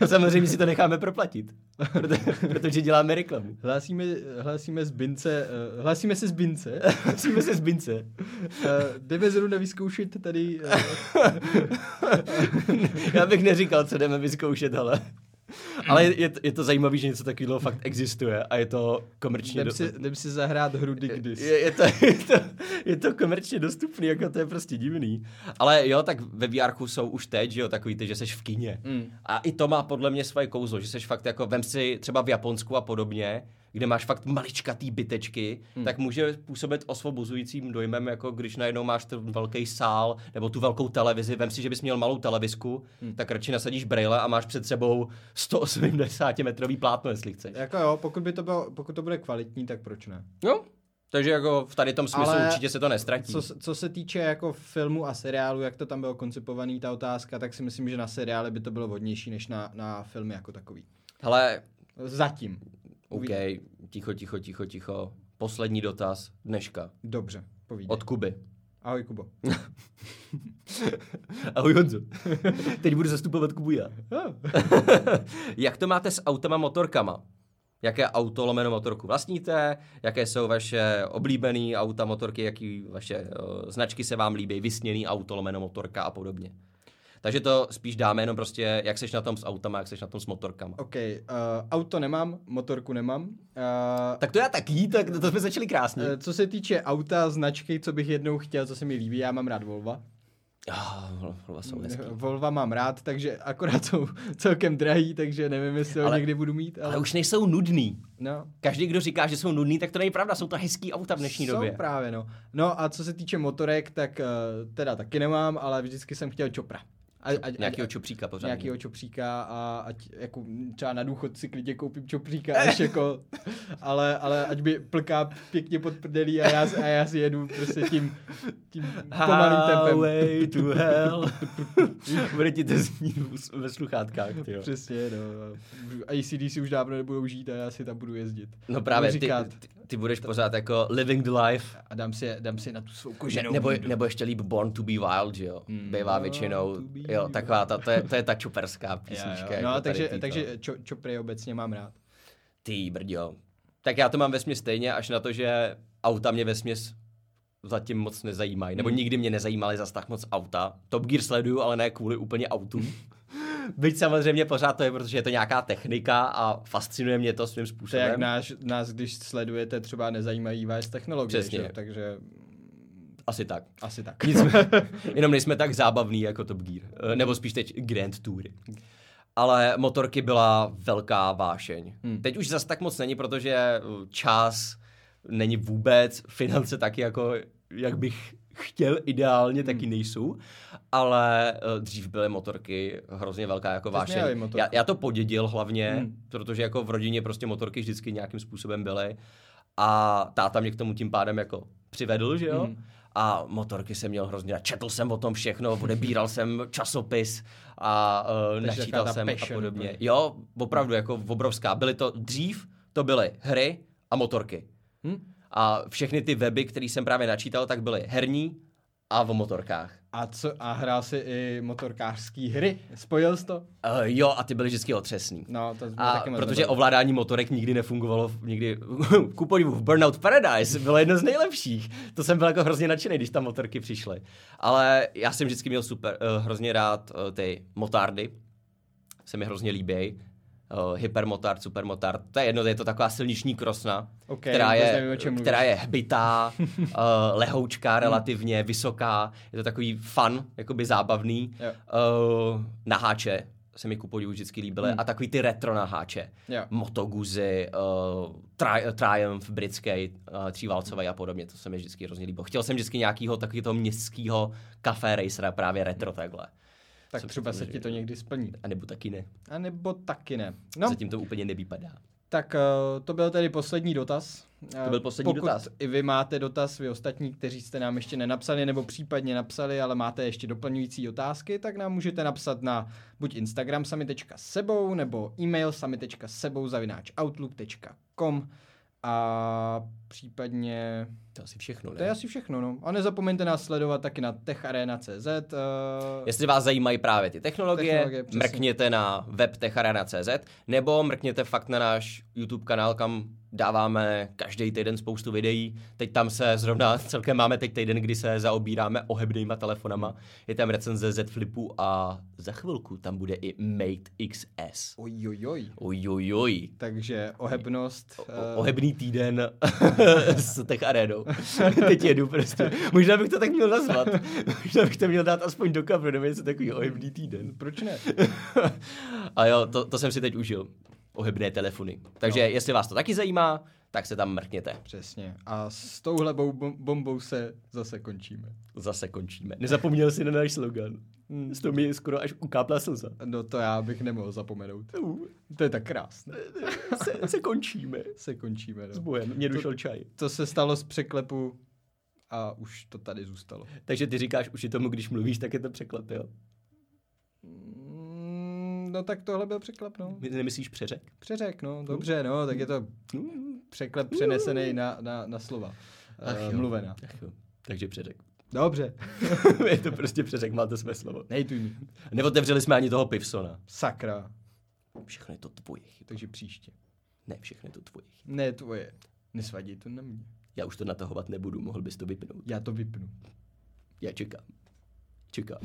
A samozřejmě si to necháme proplatit. Protože, protože děláme reklamu. Hlásíme, hlásíme z bince, uh, hlásíme se z bince. Musíme se z bince. Uh, jdeme zrovna vyzkoušet tady uh, Já bych neříkal, co jdeme vyzkoušet, ale... Ale je, je, to, je to zajímavé, že něco takového fakt existuje a je to komerčně... jdem, do- si, jdem si zahrát hru Digdis. je, je, to, je, to, je to komerčně dostupný, jako to je prostě divný. Ale jo, tak ve VR jsou už teď, že jo, takový ty, že seš v kině. Mm. A i to má podle mě svoje kouzlo, že seš fakt jako, vem si třeba v Japonsku a podobně, kde máš fakt maličkatý bytečky, hmm. tak může působit osvobozujícím dojmem, jako když najednou máš ten velký sál nebo tu velkou televizi, vem si, že bys měl malou televizku, hmm. tak radši nasadíš brejle a máš před sebou 180 metrový plátno, jestli chceš. Jako jo, pokud, by to bylo, pokud to bude kvalitní, tak proč ne? Jo, takže jako v tady tom smyslu Ale určitě se to nestratí. Co, co se týče jako filmu a seriálu, jak to tam bylo koncipovaný, ta otázka, tak si myslím, že na seriály by to bylo vhodnější, než na, na filmy jako takový. Hele, Zatím. OK, ticho, ticho, ticho, ticho. Poslední dotaz dneška. Dobře, povídej. Od Kuby. Ahoj, Kubo. Ahoj Honzo. Teď budu zastupovat Kubu já. Jak to máte s autama motorkama? Jaké auto lomeno motorku vlastníte? Jaké jsou vaše oblíbené auta, motorky? Jaký vaše uh, značky se vám líbí? Vysněný auto lomeno motorka a podobně. Takže to spíš dáme jenom prostě, jak seš na tom s autama, jak seš na tom s motorkama. OK, uh, auto nemám, motorku nemám. Uh, Tak to já taky, tak to jsme začali krásně. Eh, Co se týče auta, značky, co bych jednou chtěl, co se mi líbí, já mám rád Volvo. Oh, Volva jsou hezký. Volva mám rád, takže akorát jsou celkem drahý, takže nevím, jestli ho Ale- někdy budu mít. Ale, Ale už nejsou nudný. no, Každý, kdo říká, že jsou nudný, tak to není pravda. Jsou to hezký auta v dnešní jsou době. právě, no. No a co se týče motorek, tak uh, teda taky nemám, ale vždycky jsem chtěl čopra. A, a, Nějakýho čupříka pořád. nějakýho čopříka a ať jako třeba na důchod si klidně koupím čopříka až jako, ale, ale ať by plká pěkně pod prdelí a já, a já si jedu prostě tím, tím pomalým tempem. Highway to hell. Bude ti to znít ve sluchátkách, ty jo. Přesně, no. ACDC už dávno nebudou žít a já si tam budu jezdit. No právě, ty, ty, ty budeš pořád jako living the life. A dám si, dám si na tu svou Ne, koženou nebo, bídu. nebo ještě líp Born to be Wild, že jo? Mm. Bývá většinou, to jo, taková ta, to je, to je ta čuperská Jo, písnička. jo. jako No, tady takže, takže čo, čopry obecně mám rád. Ty brďo. Tak já to mám vesměs stejně, až na to, že auta mě vesměs zatím moc nezajímají. Nebo Hmm. nikdy mě nezajímaly zas tak moc auta. Top Gear sleduju, ale ne kvůli úplně autům. Byť samozřejmě pořád to je, protože je to nějaká technika a fascinuje mě to svým To způsobem. jak náš, nás, když sledujete, třeba nezajímají vás technologie, Přesně. že? takže Asi tak. asi tak. Nicméně, jenom nejsme tak zábavní jako Top Gear. Eh, Nebo spíš teď Grand Toury. Ale motorky byla velká vášeň. Hmm. Teď už zas tak moc není, protože eh, čas není vůbec, finance taky jako, jak bych chtěl ideálně, taky Hmm. nejsou. Ale eh, dřív byly motorky hrozně velká jako vášeň. Já, já to podědil hlavně, Hmm. protože jako v rodině prostě motorky vždycky nějakým způsobem byly. A táta mě k tomu tím pádem jako přivedl, že jo? Hmm. A motorky jsem měl hrozně. Četl jsem o tom všechno, odebíral jsem časopis a uh, načítal jsem a passion podobně. úplně. Jo, opravdu jako obrovská. Byly to dřív, to byly hry a motorky. Hm? A všechny ty weby, které jsem právě načítal, tak byly herní a o motorkách. A, co, a hrál si i motorkářský hry? Spojil jsi to? Uh, jo, a ty byly vždycky otřesný. No, to A taky protože nebyli. ovládání motorek nikdy nefungovalo, v- nikdy, ku podivu, v Burnout Paradise bylo jedno z nejlepších. To jsem byl jako hrozně nadšený, když tam motorky přišly. Ale já jsem vždycky měl super, uh, hrozně rád uh, ty motardy. Se mi hrozně líbí. Uh, hypermotard, supermotard, to je jedno, je to taková silniční krosna, Ok, která, je, nevím, která je hbitá, uh, lehoučká relativně, vysoká, je to takový fun, jakoby zábavný. Jo. Uh, naháče se mi ku podivu vždycky líbily Hmm. a takový ty retro naháče. Jo. Motoguzy, uh, tri- Triumph britský, uh, tříválcový a podobně, to se mi vždycky hrozně líbilo. Chtěl jsem vždycky nějakého takového městského café racera, právě retro takhle. Tak třeba se ti to někdy splní. A nebo taky ne. A nebo taky ne. No. Zatím to úplně nevypadá. tak uh, to byl tedy poslední dotaz. Eh, To byl poslední Pokud dotaz. i vy máte dotaz, vy ostatní, kteří jste nám ještě nenapsali, nebo případně napsali, ale máte ještě doplňující otázky, tak nám můžete napsat na buď Instagram sami.sebou, nebo e-mail sami.sebou zavináč outlook.com a případně To asi všechno, ne? to je asi všechno, no. A nezapomeňte nás sledovat taky na techarena.cz. Uh, Jestli vás zajímají právě ty technologie, Technologie, přesně. mrkněte na web techarena.cz nebo mrkněte fakt na náš YouTube kanál, kam dáváme každý týden spoustu videí. Teď tam se zrovna celkem máme teď týden, kdy se zaobíráme ohebnýma telefonama. Je tam recenze Z Flipu a za chvilku tam bude i Mate XS. ojojoj. Ojojoj. Takže ohebnost. O- eh, Ohebný týden s Tech Arenou. Teď jedu prostě. Možná bych to tak měl nazvat. Možná bych to měl dát aspoň do coveru, nebo něco takový ohebný týden. Proč ne? A jo, to, to jsem si teď užil. Ohebné telefony. Takže No. jestli vás to taky zajímá, tak se tam mrkněte. Přesně. A s touhle bom- bombou se zase končíme. Zase končíme. Nezapomněl jsi na náš slogan. Hmm. Z toho mi skoro až ukápla slza. No to já bych nemohl zapomenout. To je tak krásné. Se, se končíme. Se končíme. S No. bojem. Mě došel čaj. To se stalo z překlepu a už to tady zůstalo. Takže ty říkáš už i tomu, když mluvíš, tak je to překlep, jo? Mm, No tak tohle byl překlep, no. My- Nemyslíš přeřek? Přeřek, no. Dobře, no, tak je to překlep přenesený na, na, na slova. Ach Uh, jo. mluvená. Ach jo. Takže přeřek. Dobře. je to prostě přeřek, máte své slovo. Nejtuj mi. Neotevřeli jsme ani toho Pivsona. Sakra. Všechno je to tvoje chyba. Takže příště. Ne, všechno je to tvoje chyba. Ne tvoje. Nesvadí to na mě. Já už to natahovat nebudu, mohl bys to vypnout. Já to vypnu. Já čekám. Čekám.